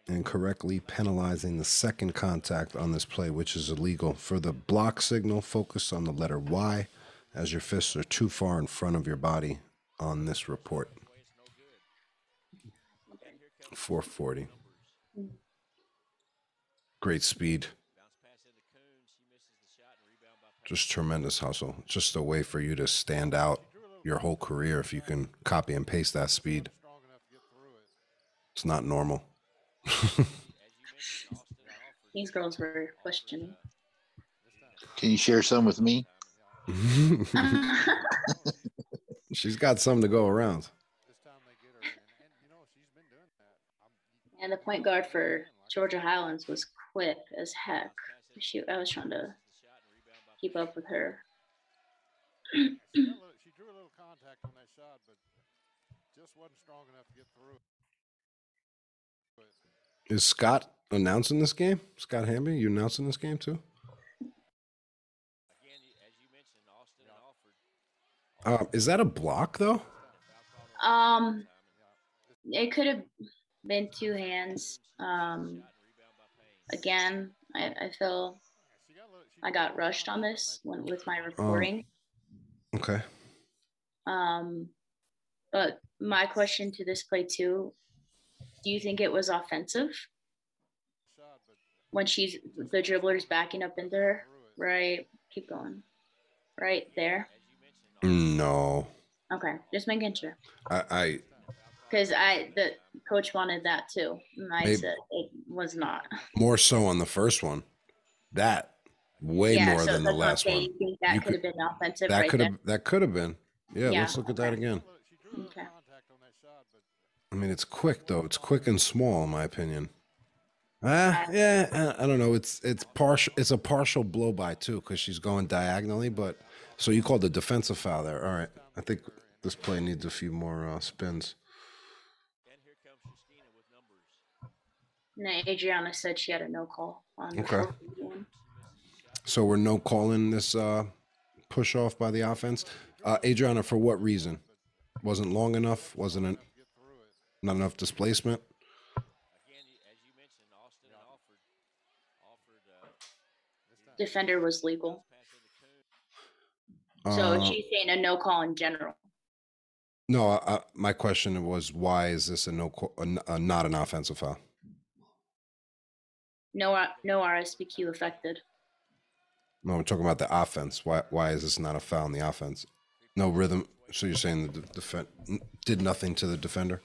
and correctly penalizing the second contact on this play, which is illegal. For the block signal, focus on the letter Y as your fists are too far in front of your body on this report. 440. Great speed. Just tremendous hustle. Just a way for you to stand out your whole career if you can copy and paste that speed. It's not normal. These girls were questioning. Can you share some with me? She's got some to go around. And the point guard for Georgia Highlands was quick as heck. She, I was trying to keep up with her. she, little, she drew a little contact on that shot, but just wasn't strong enough to get through. But Is Scott announcing this game? Scott Hamby, you announcing this game too? Again, as you mentioned, Austin and Alford. Uh, is that a block though? Um, it could have been two hands. Um, again, I, I feel she got a little, she I got rushed on this when with Oh. my reporting. Okay. Um, but my question to this play too: Do you think it was offensive when she's the dribbler's backing up into her? Right. Keep going. Right there. No, Okay, just making sure. I, I Because I the coach wanted that too, and I Maybe- said it was not. more so on the first one. That way yeah, more so than the that's what I'm last saying. one. You think that You could could- have been offensive That right could have that could have been. Yeah, Yeah, let's look at that again. she drew a little Okay. contact on that shot, but I mean, it's quick though. It's quick and small, in my opinion. Ah, yeah, uh, I don't know. It's it's partial. It's a partial blow by too, because she's going diagonally. But so you called the defensive foul there. All right, I think this play needs a few more uh, spins. And here comes Christina And Adriana said she had a no call on the Okay. So we're no calling this uh, push off by the offense. Uh, Adriana, for what reason? Wasn't long enough. Wasn't an, not enough displacement. Again, y- as you mentioned, Austin and Alford. Alford Defender was legal, pass into Coon. so Uh, she's saying a no call in general. no, uh, my question was why is this a no, call, a, a not an offensive foul? No, uh, no RSBQ affected. No, we're talking about the offense. Why why is this not a foul in the offense? No rhythm. So you're saying the defense did nothing to the defender?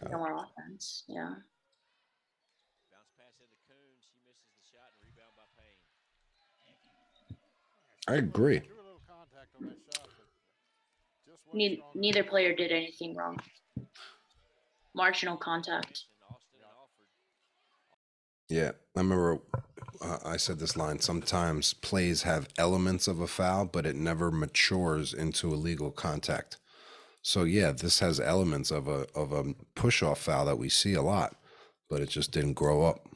Got. No more offense. Yeah. Bounce pass into Coon. She misses the shot and rebound by Payne. I agree. drew a little contact on that shot, but just wasn't Ne- neither player did anything wrong. Marginal contact. And Austin and Alford. Yeah, I remember uh, I said this line. Sometimes plays have elements of a foul, but it never matures into a legal contact. So yeah, this has elements of a of a push off foul that we see a lot, but it just didn't grow up.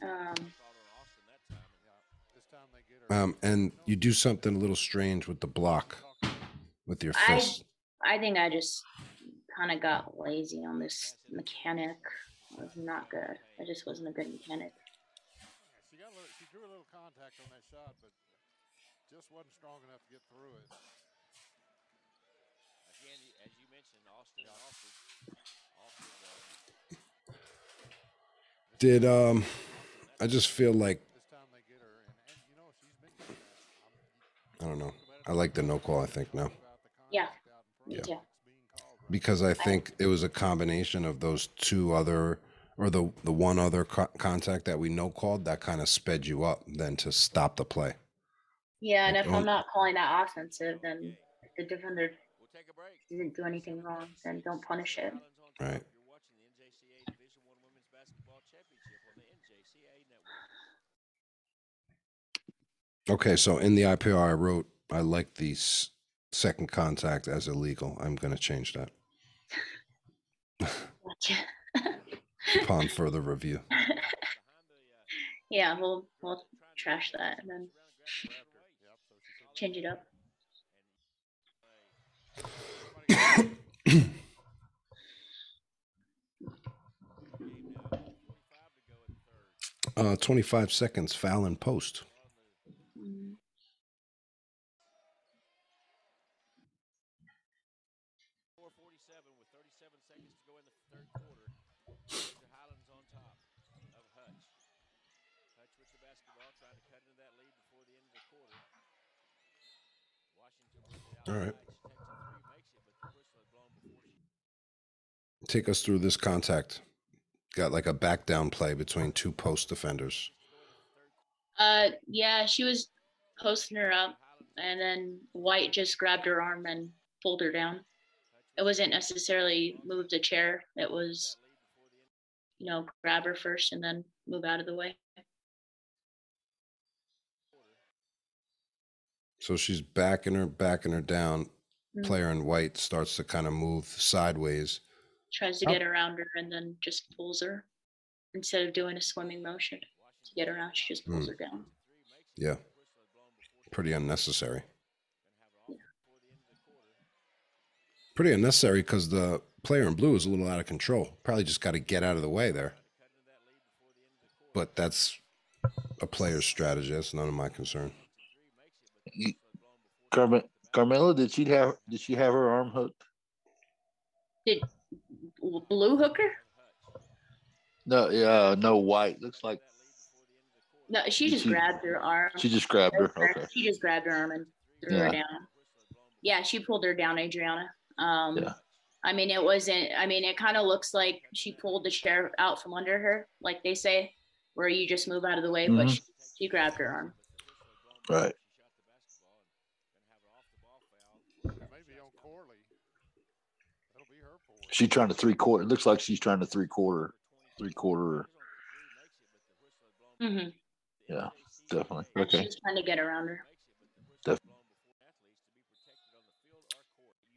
Um, called on Austin that time. And This time they get her. Um, and you do something a little strange with the block with your I fist. I think I just kind of got lazy on this mechanic. It was not good. I just wasn't a good mechanic. She got a little, she drew a little contact on that shot, but just wasn't strong enough to get through it. again, as you mentioned, Austin and Alford. Alford uh, Did um, I just feel like This time they get her, and, and you know she's been doing that. I'm, don't know. I like the no call. I think now. about the Yeah, because I think it was a combination of those two other or the the one other co- contact that we know called that kind of sped you up then to stop the play. Yeah, and if I'm oh not calling that offensive, then if the defender We'll take a break. didn't do anything wrong, then don't punish it. Highlands on top. Right. You're watching the NJCAA Division One Women's Basketball Championship on the NJCAA network. Okay, so in the IPR I wrote I like the second contact as illegal. I'm going to change that upon further review. Yeah, we'll we'll trash that and then ground grab and grab and wait. change it up. Uh 25 seconds foul in post. Mm. 447 with 37 seconds to go in the third quarter. Mr. Highlands on top of Hutch. Hutch with the basketball, trying to cut into that lead before the end of the quarter. Washington with it All right. outside. She takes a three, makes it, but the whistle had blown before she Take us through this contact. Got like a back down play between two post defenders. Uh, yeah, she was posting her up, and then White just grabbed her arm and pulled her down. It wasn't necessarily move the chair. It was, you know, grab her first and then move out of the way. So she's backing her, backing her down. Mm. Player in white starts to kind of move sideways. Tries to Oh. get around her and then just pulls her instead of doing a swimming motion to get around. She just pulls Mm. her down. Yeah. Pretty unnecessary. Pretty unnecessary because the player in blue is a little out of control. Probably just got to get out of the way there. But that's a player's strategy. That's none of my concern. Carmen, Carmela, did she have did she have her arm hooked? Did Bl- blue hooker? No, yeah, no white. Looks like No, she just she- grabbed her arm. she just grabbed her. Okay. She just grabbed her arm and threw her Yeah. down. Yeah, she pulled her down, Adriana. Um, Yeah. I mean, it wasn't. I mean, it kind of looks like she pulled the chair out from under her, like they say, where you just move out of the way. But Mhm. she, she grabbed her arm. Right. Maybe on Corley. That'll be her point. She's trying to three quarter. It looks like she's trying to three quarter, three quarter. Mm-hmm. Yeah, definitely. Okay. She's trying to get around her.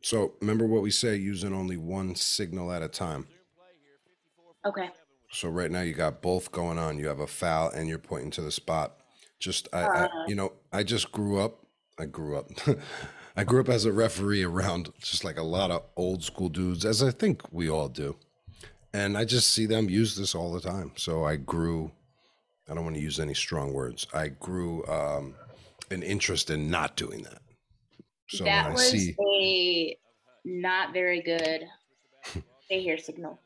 So remember what we say using only one signal at a time. Okay. So right now you got both going on. You have a foul and you're pointing to the spot. Just I, I Uh. you know, I just grew up. I grew up. I grew up as a referee around just like a lot of old school dudes, as I think we all do. And I just see them use this all the time. So I grew. I don't want to use any strong words. I grew um, an interest in not doing that. So that I was see, a not very good stay here signal.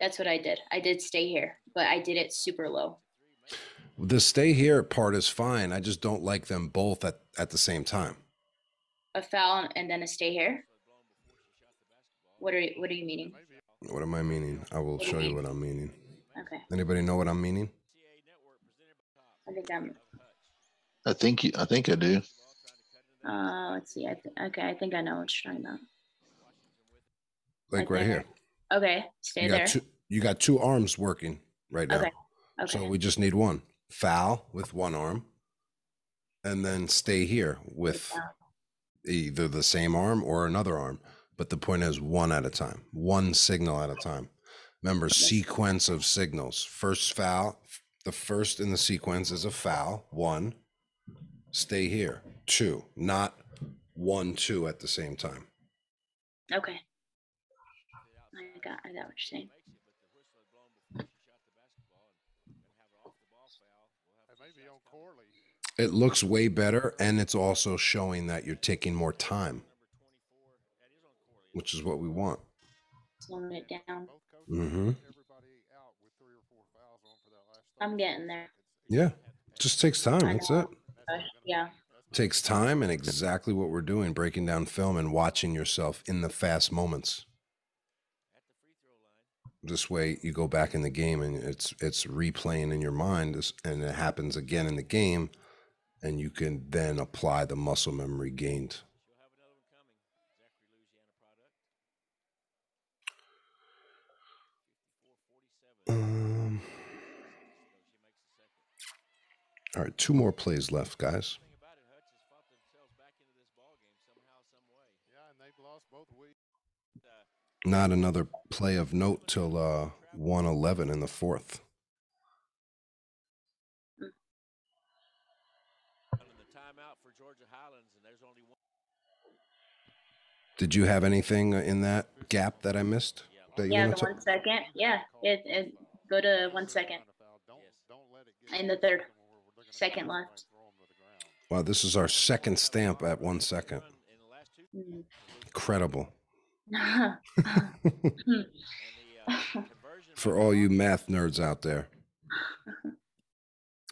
That's what I did. I did stay here, but I did it super low. The stay here part is fine. I just don't like them both at, at the same time. A foul and then a stay here. What are you, what are you meaning? What am I meaning? I will show you what I'm meaning. Okay, Anybody know what I'm meaning? I think I'm. I think you. I think I do. Uh, let's see. I th- okay, I think I know what you're talking about. Like right Okay. here. Okay, stay You there. got two you got two arms working right now. Okay. Okay. So we just need one. Foul with one arm. And then stay here with either the same arm or another arm. But the point is one at a time, one signal at a time. Remember, sequence of signals. First foul, the first in the sequence is a foul, one. Stay here, two, not one, two at the same time. Okay. I got. I got what you're saying. And maybe on Corley. It looks way better, and it's also showing that you're taking more time, which is what we want. Slowing it down. Mm-hmm. I'm getting there. Yeah, just takes time. That's it. Yeah. Takes time and exactly what we're doing, breaking down film and watching yourself in the fast moments. This way, you go back in the game and it's it's replaying in your mind, and it happens again in the game, and you can then apply the muscle memory gained. Um, all right, two more plays left, guys. Not another play of note till uh, 111 in the fourth. Did you have anything in that gap that I missed? That you Yeah, the one second. Yeah, it, it go to one second. In the third, second left. Wow, this is our second stamp at one second. Mm. Incredible. For all you math nerds out there.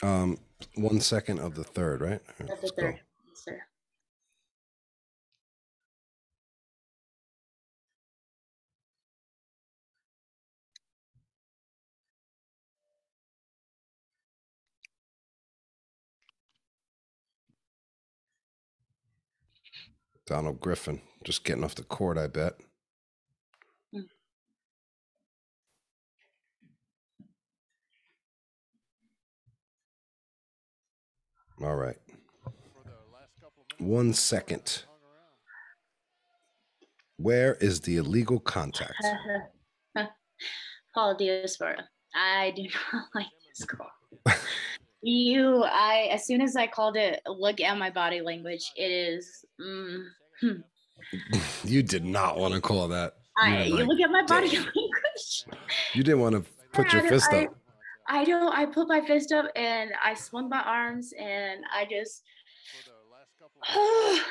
Um, one second of the third, right? That's the let's go. Donald Griffin just getting off the court, I bet. Mm. All right. One second. Where is the illegal contact? Paul Diaspora. I do not like this call. You, I, as soon as I called it, look at my body language. It is, mm, hmm. You did not want to call that. You I, you like, look at my body "Damn." language. You didn't want to put your fist I, up. I don't, I put my fist up and I swung my arms and I just,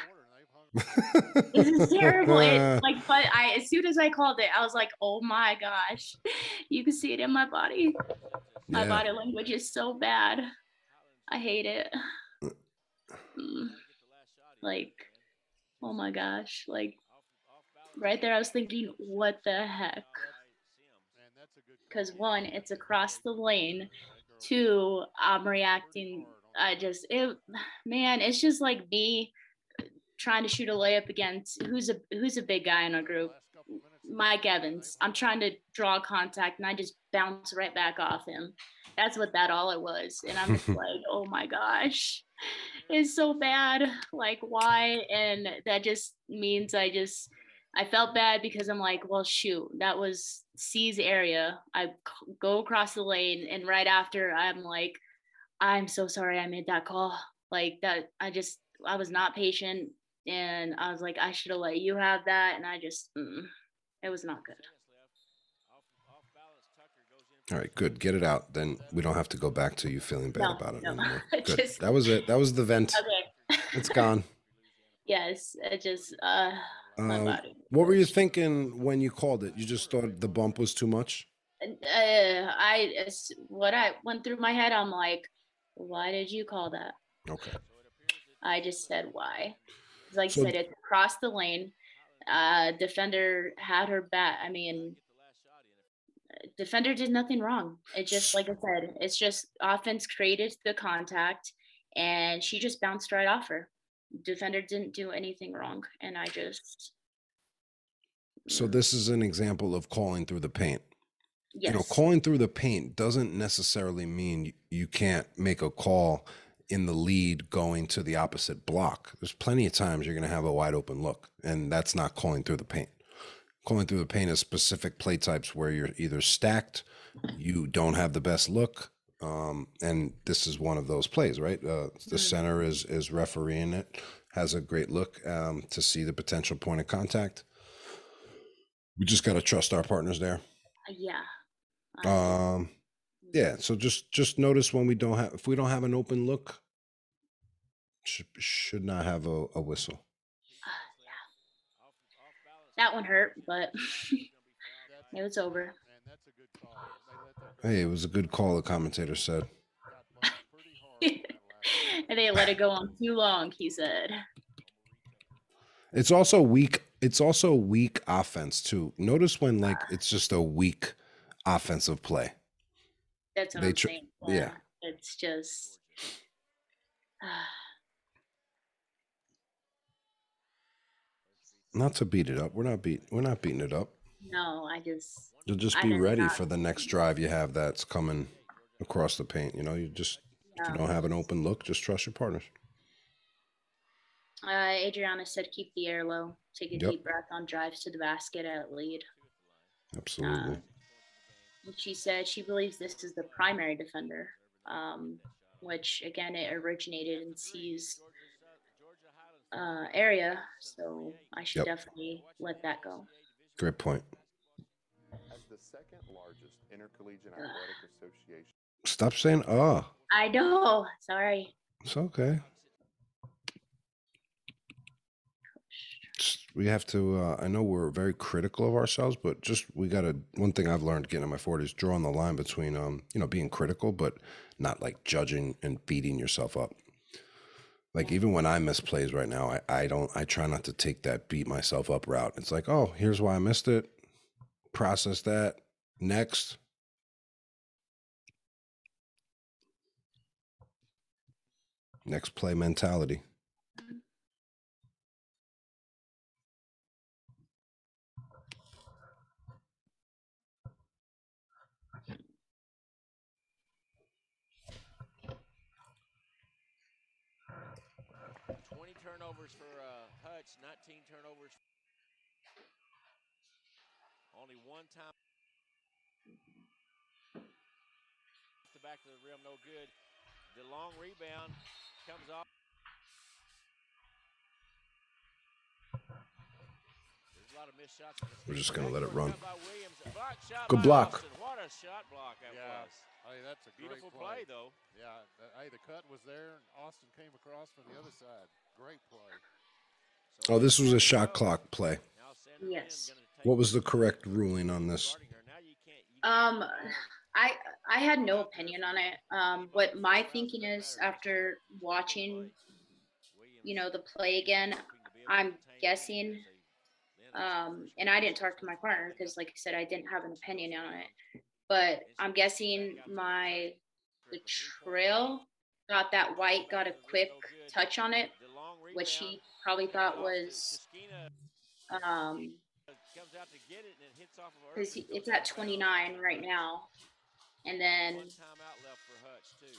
this is terrible. It, like, but I, as soon as I called it, I was like, oh my gosh, you can see it in my body. My Yeah. body language is so bad. I hate it. Mm. Like, oh my gosh. Like, right there, I was thinking, what the heck? Because one, it's across the lane. Two, I'm reacting. I just, it, man, it's just like me trying to shoot a layup against who's a who's a big guy in our group. Mike Evans. I'm trying to draw contact and I just bounce right back off him. That's what that all it was. And I'm just like, oh my gosh, it's so bad. Like, why? And that just means I just, I felt bad because I'm like, well, shoot, that was C's area. I go across the lane and right after I'm like, I'm so sorry I made that call. Like that, I just, I was not patient and I was like, I should have let you have that. And I just, mm, it was not good. All right, good. Get it out. Then we don't have to go back to you feeling bad No, about it no. anymore. Good. Just- That was it. That was the vent. Okay. It's gone. yes, it just, uh, my Um, body. what were you thinking when you called it? You just thought the bump was too much? uh, I it's what I went through my head. I'm like, why did you call that? Okay. I just said why. Like So- I said, it's across the lane. Uh, defender had her back. I mean, defender did nothing wrong. It just like I said, it's just offense created the contact, and she just bounced right off her. Defender didn't do anything wrong, and I just So this is an example of calling through the paint. yes. You know, calling through the paint doesn't necessarily mean you can't make a call in the lead going to the opposite block. There's plenty of times you're going to have a wide open look, and that's not calling through the paint. Calling through the paint is specific play types where you're either stacked, you don't have the best look, um, and this is one of those plays, right? Uh, the center is is refereeing it, has a great look um, to see the potential point of contact. We just got to trust our partners there. Yeah. Um, yeah. So just just notice when we don't have if we don't have an open look, should should not have a, a whistle. Uh, that one hurt, but it was over. Hey, it was a good call. The commentator said. and they let it go on too long, he said. It's also weak. It's also weak offense too. Notice when like it's just a weak offensive play. That's what They I'm tr- saying. yeah. It's just Not to beat it up. We're not beat. We're not beating it up. no, I just You'll just be ready not- for the next drive you have that's coming across the paint. You know, you just if you don't have an open look, just trust your partners. uh Adriana said keep the air low, take a Yep. deep breath on drives to the basket at lead. Absolutely. And she said she believes this is the primary defender, um, which again it originated in C's uh, area, so I should Yep. definitely let that go. Great point. As the second largest intercollegiate athletic association. Stop saying "ah." I know. Sorry. It's okay. Just- We have to. Uh, I know we're very critical of ourselves, but just we got to. One thing I've learned getting in my forties, drawing the line between, um, you know, being critical, but not like judging and beating yourself up. Like even when I miss plays right now, I, I don't. I try not to take that beat myself up route. It's like, oh, here's why I missed it. Process that. Next. Next play mentality. Twenty turnovers turnovers for uh, Hutch, 19 turnovers. Only one time. The back of the rim, no good. The long rebound comes off. There's a lot of missed shots. We're just gonna let it run. cut by Williams. A block shot Good block. Austin. What a shot block that Yeah. was. Hey, that's a Beautiful great play, though. Yeah. th- Hey, the cut was there, and Austin came across from the other side. Great play. Oh, this was a shot clock play. Yes. What was the correct ruling on this? Um, I I had no opinion on it. Um, what my thinking is after watching, you know, the play again, I'm guessing. Um, and I didn't talk to my partner because, like I said, I didn't have an opinion on it. But I'm guessing my the trail thought that White got a quick touch on it, which he probably thought was um Comes out to get it and it hits off of because it's at 29 right now, and then One timeout left for Hutch, too.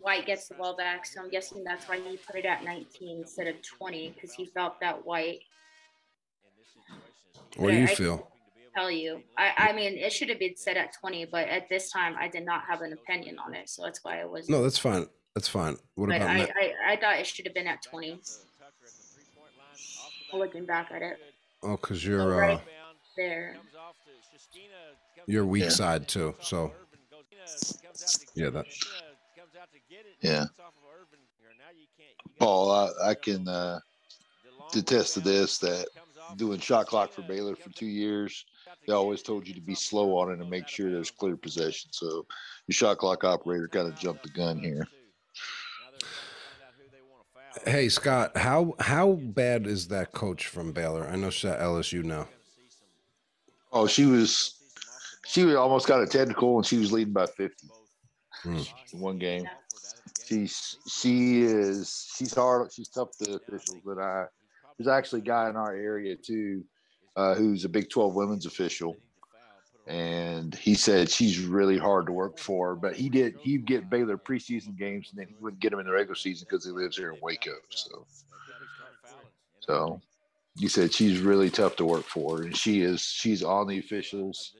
White gets the ball back. So I'm guessing that's why he put it at 19 instead of 20 because he felt that White. What do you I- feel? Tell you, I I mean it should have been set at 20, but at this time I did not have an opinion on it, so that's why it was. No, that's fine. That's fine. What But about I, I I thought it should have been at 20. Looking back at it, Oh, because you're uh, right there. you're weak Yeah. side too. So yeah, that Yeah. Paul, I, I can uh, attest to this that doing shot clock for Baylor for two years, they always told you to be slow on it and make sure there's clear possession. So your shot clock operator kind of jumped the gun here. hey Scott, how how bad is that coach from Baylor? I know she's at LSU now. Oh, she was she was almost got a technical and she was leading by 50 Hmm. in one game. She's she is she's hard she's tough to officials, but I there's actually a guy in our area too uh, who's a Big 12 women's official. And he said she's really hard to work for, but he did he'd get Baylor preseason games and then he wouldn't get them in the regular season because he lives here in Waco. So so he said she's really tough to work for, and she is. She's on the officials.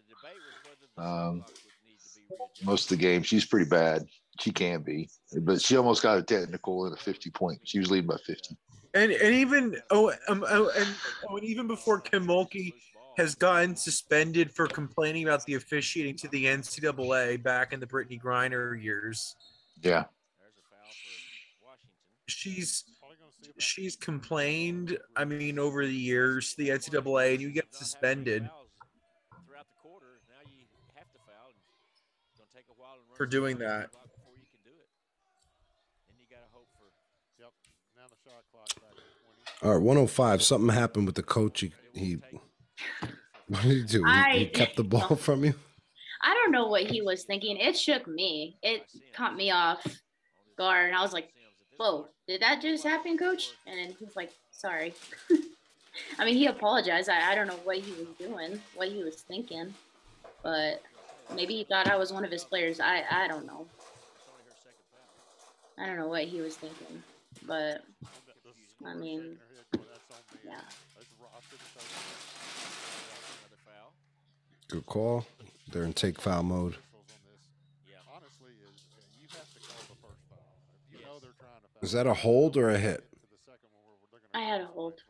Um, most of the game, she's pretty bad. She can be, but she almost got a technical and a fifty point. She was leading by fifty. And and even oh, um, oh and, oh, and even before Kim Mulkey has gotten suspended for complaining about the officiating to the NCAA back in the Brittney Griner years, Yeah, she's she's complained. I mean, over the years, the NCAA, and you get suspended back at 20. All right, 105. Something happened with the coach. He, he what did he do? He, he kept the ball from you. I don't know what he was thinking. It shook me. It caught me off guard, and I was like, "Whoa, did that just happen, Coach?" And then he's like, "Sorry." I mean, he apologized. I, I don't know what he was doing, what he was thinking, but maybe he thought I was one of his players. I I don't know. I don't know what he was thinking, but I mean, yeah. Good call. They're in take foul mode. Honestly, is you have to call the first foul. You know they're trying to Is that a hold or a hit? I had a hold.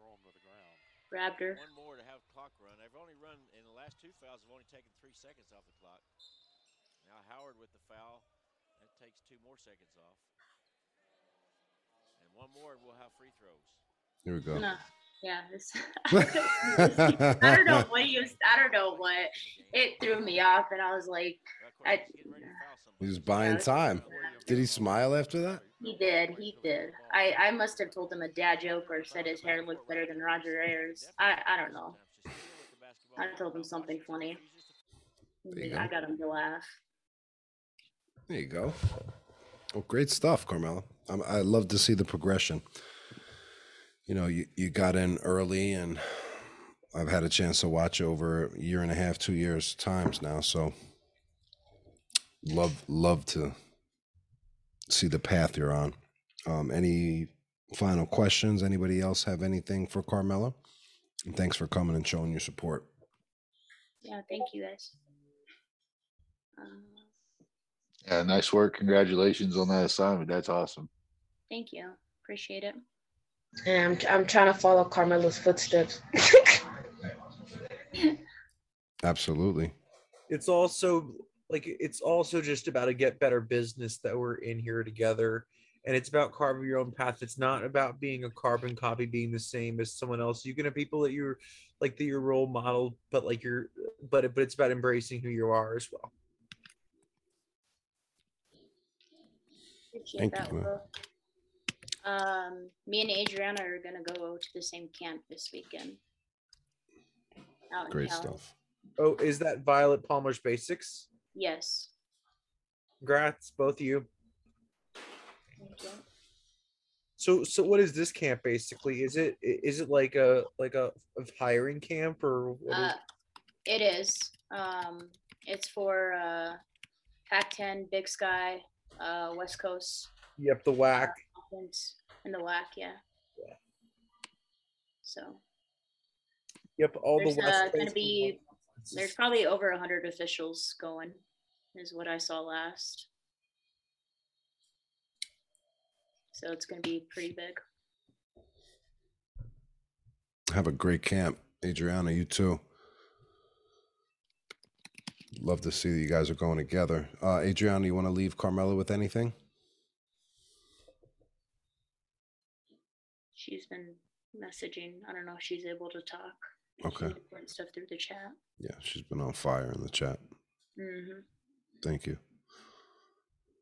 Grabbed her. one more to have clock run. I've only run in the last two fouls. I've only taken three seconds off the clock. Now Howard with the foul. That takes two more seconds off. And one more, and we'll have free throws. Here we go. No. Yeah, this, I don't know what he was. I don't know what it threw me off, and I was like, I, He was buying time. Did he smile after that? he did, he did. I, I must have told him a dad joke or said his hair looked better than Roger Ayers. I, I don't know. I told him something funny. I got him to laugh. There you go. Well, great stuff, Carmela. I'm, I love to see the progression. You know, you, you got in early, and I've had a chance to watch over a year and a half, two years times now. So, love love to see the path you're on. Um, any final questions. Anybody else have anything for Carmela? And thanks for coming and showing your support. Yeah, thank you guys. Um, Yeah, nice work. Congratulations on that assignment. That's awesome. thank you. Appreciate it. And I'm, I'm trying to follow Carmela's footsteps. Absolutely. It's also like it's also just about a get better business that we're in here together. And it's about carving your own path. It's not about being a carbon copy, being the same as someone else. You can have people that you're like that your role model, but like you're but it, but it's about embracing who you are as well. Appreciate Thank that. you, Um, me and Adriana are gonna go to the same camp this weekend. Out in Great stuff. Oh, is that Violet Palmer's basics? Yes. Congrats, both of you. Thank you. So so what is this camp basically? Is it is it like a like a, a hiring camp or what is Uh, it is. Um, it's for uh, Pac-10, Big Sky, uh, West Coast, Yep, the WAC. Conference, and the WAC. Yeah. Yeah. So Yep, all there's the uh, West gonna Coast be conferences. there's probably over a hundred officials going, is what I saw last. So it's gonna be pretty big. Have a great camp. Adriana, you too. Love to see that you guys are going together. Uh, Adriana, you want to leave Carmela with anything? She's been messaging. I don't know if she's able to talk. Okay. She's putting stuff through the chat. Yeah, she's been on fire in the chat. Mm-hmm. Thank you.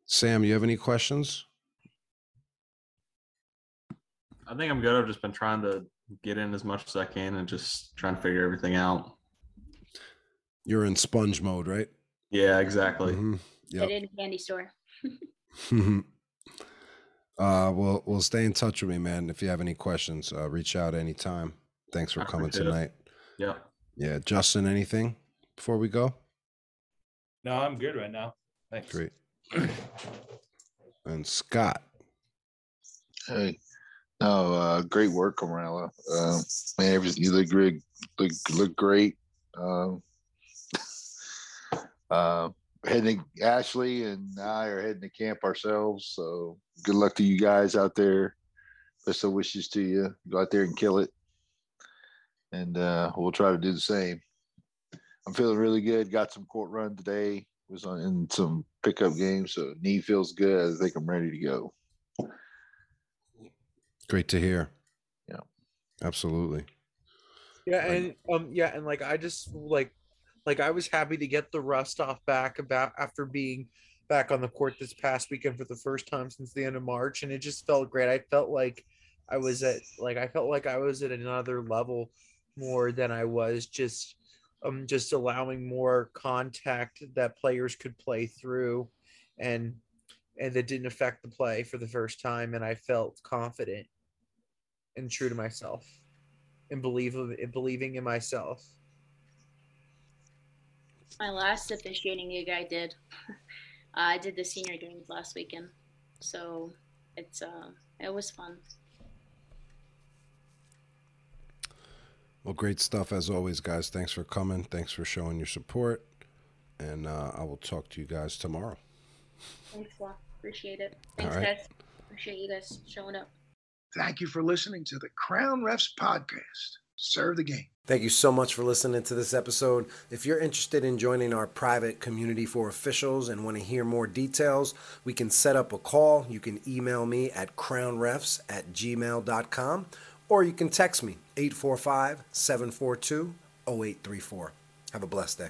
Sam, you have any questions? I think I'm good. I've just been trying to get in as much as I can and just trying to figure everything out. You're in sponge mode, right? Yeah, exactly. Mhm. Get in a candy store. uh, we'll we'll stay in touch with me, man. If you have any questions, uh, reach out anytime. Thanks for I coming appreciate it. tonight. Yeah. Yeah, Justin, anything before we go? No, I'm good right now. Thanks. Great. And Scott, Hey, no, uh, great work, Carmela. Uh, man, everything you look great, look look great. Um, uh, heading Ashley and I are heading to camp ourselves. So good luck to you guys out there. Best of wishes to you. Go out there and kill it, and uh, we'll try to do the same. I'm feeling really good. Got some court run today. Was on in some pickup games, so knee feels good. I think I'm ready to go. great to hear. Yeah. Absolutely. Yeah, and um yeah, and like I just like like I was happy to get the rust off back about after being back on the court this past weekend for the first time since the end of March and it just felt great. I felt like I was at like I felt like I was at another level more than I was just um just allowing more contact that players could play through and and that didn't affect the play for the first time and I felt confident and true to myself and believe of in believing in myself. My last officiating gig I did. I did the senior games last weekend, so it's uh it was fun. Well, great stuff as always, guys. Thanks for coming. Thanks for showing your support. And uh, I will talk to you guys tomorrow. Thanks, Law. Appreciate it. All Thanks, right. guys. Appreciate you guys showing up. Thank you for listening to the Crown Refs podcast. Serve the game. Thank you so much for listening to this episode. If you're interested in joining our private community for officials and want to hear more details, we can set up a call. You can email me at crownrefs at gmail.com or you can text me 845 742 0834. Have a blessed day.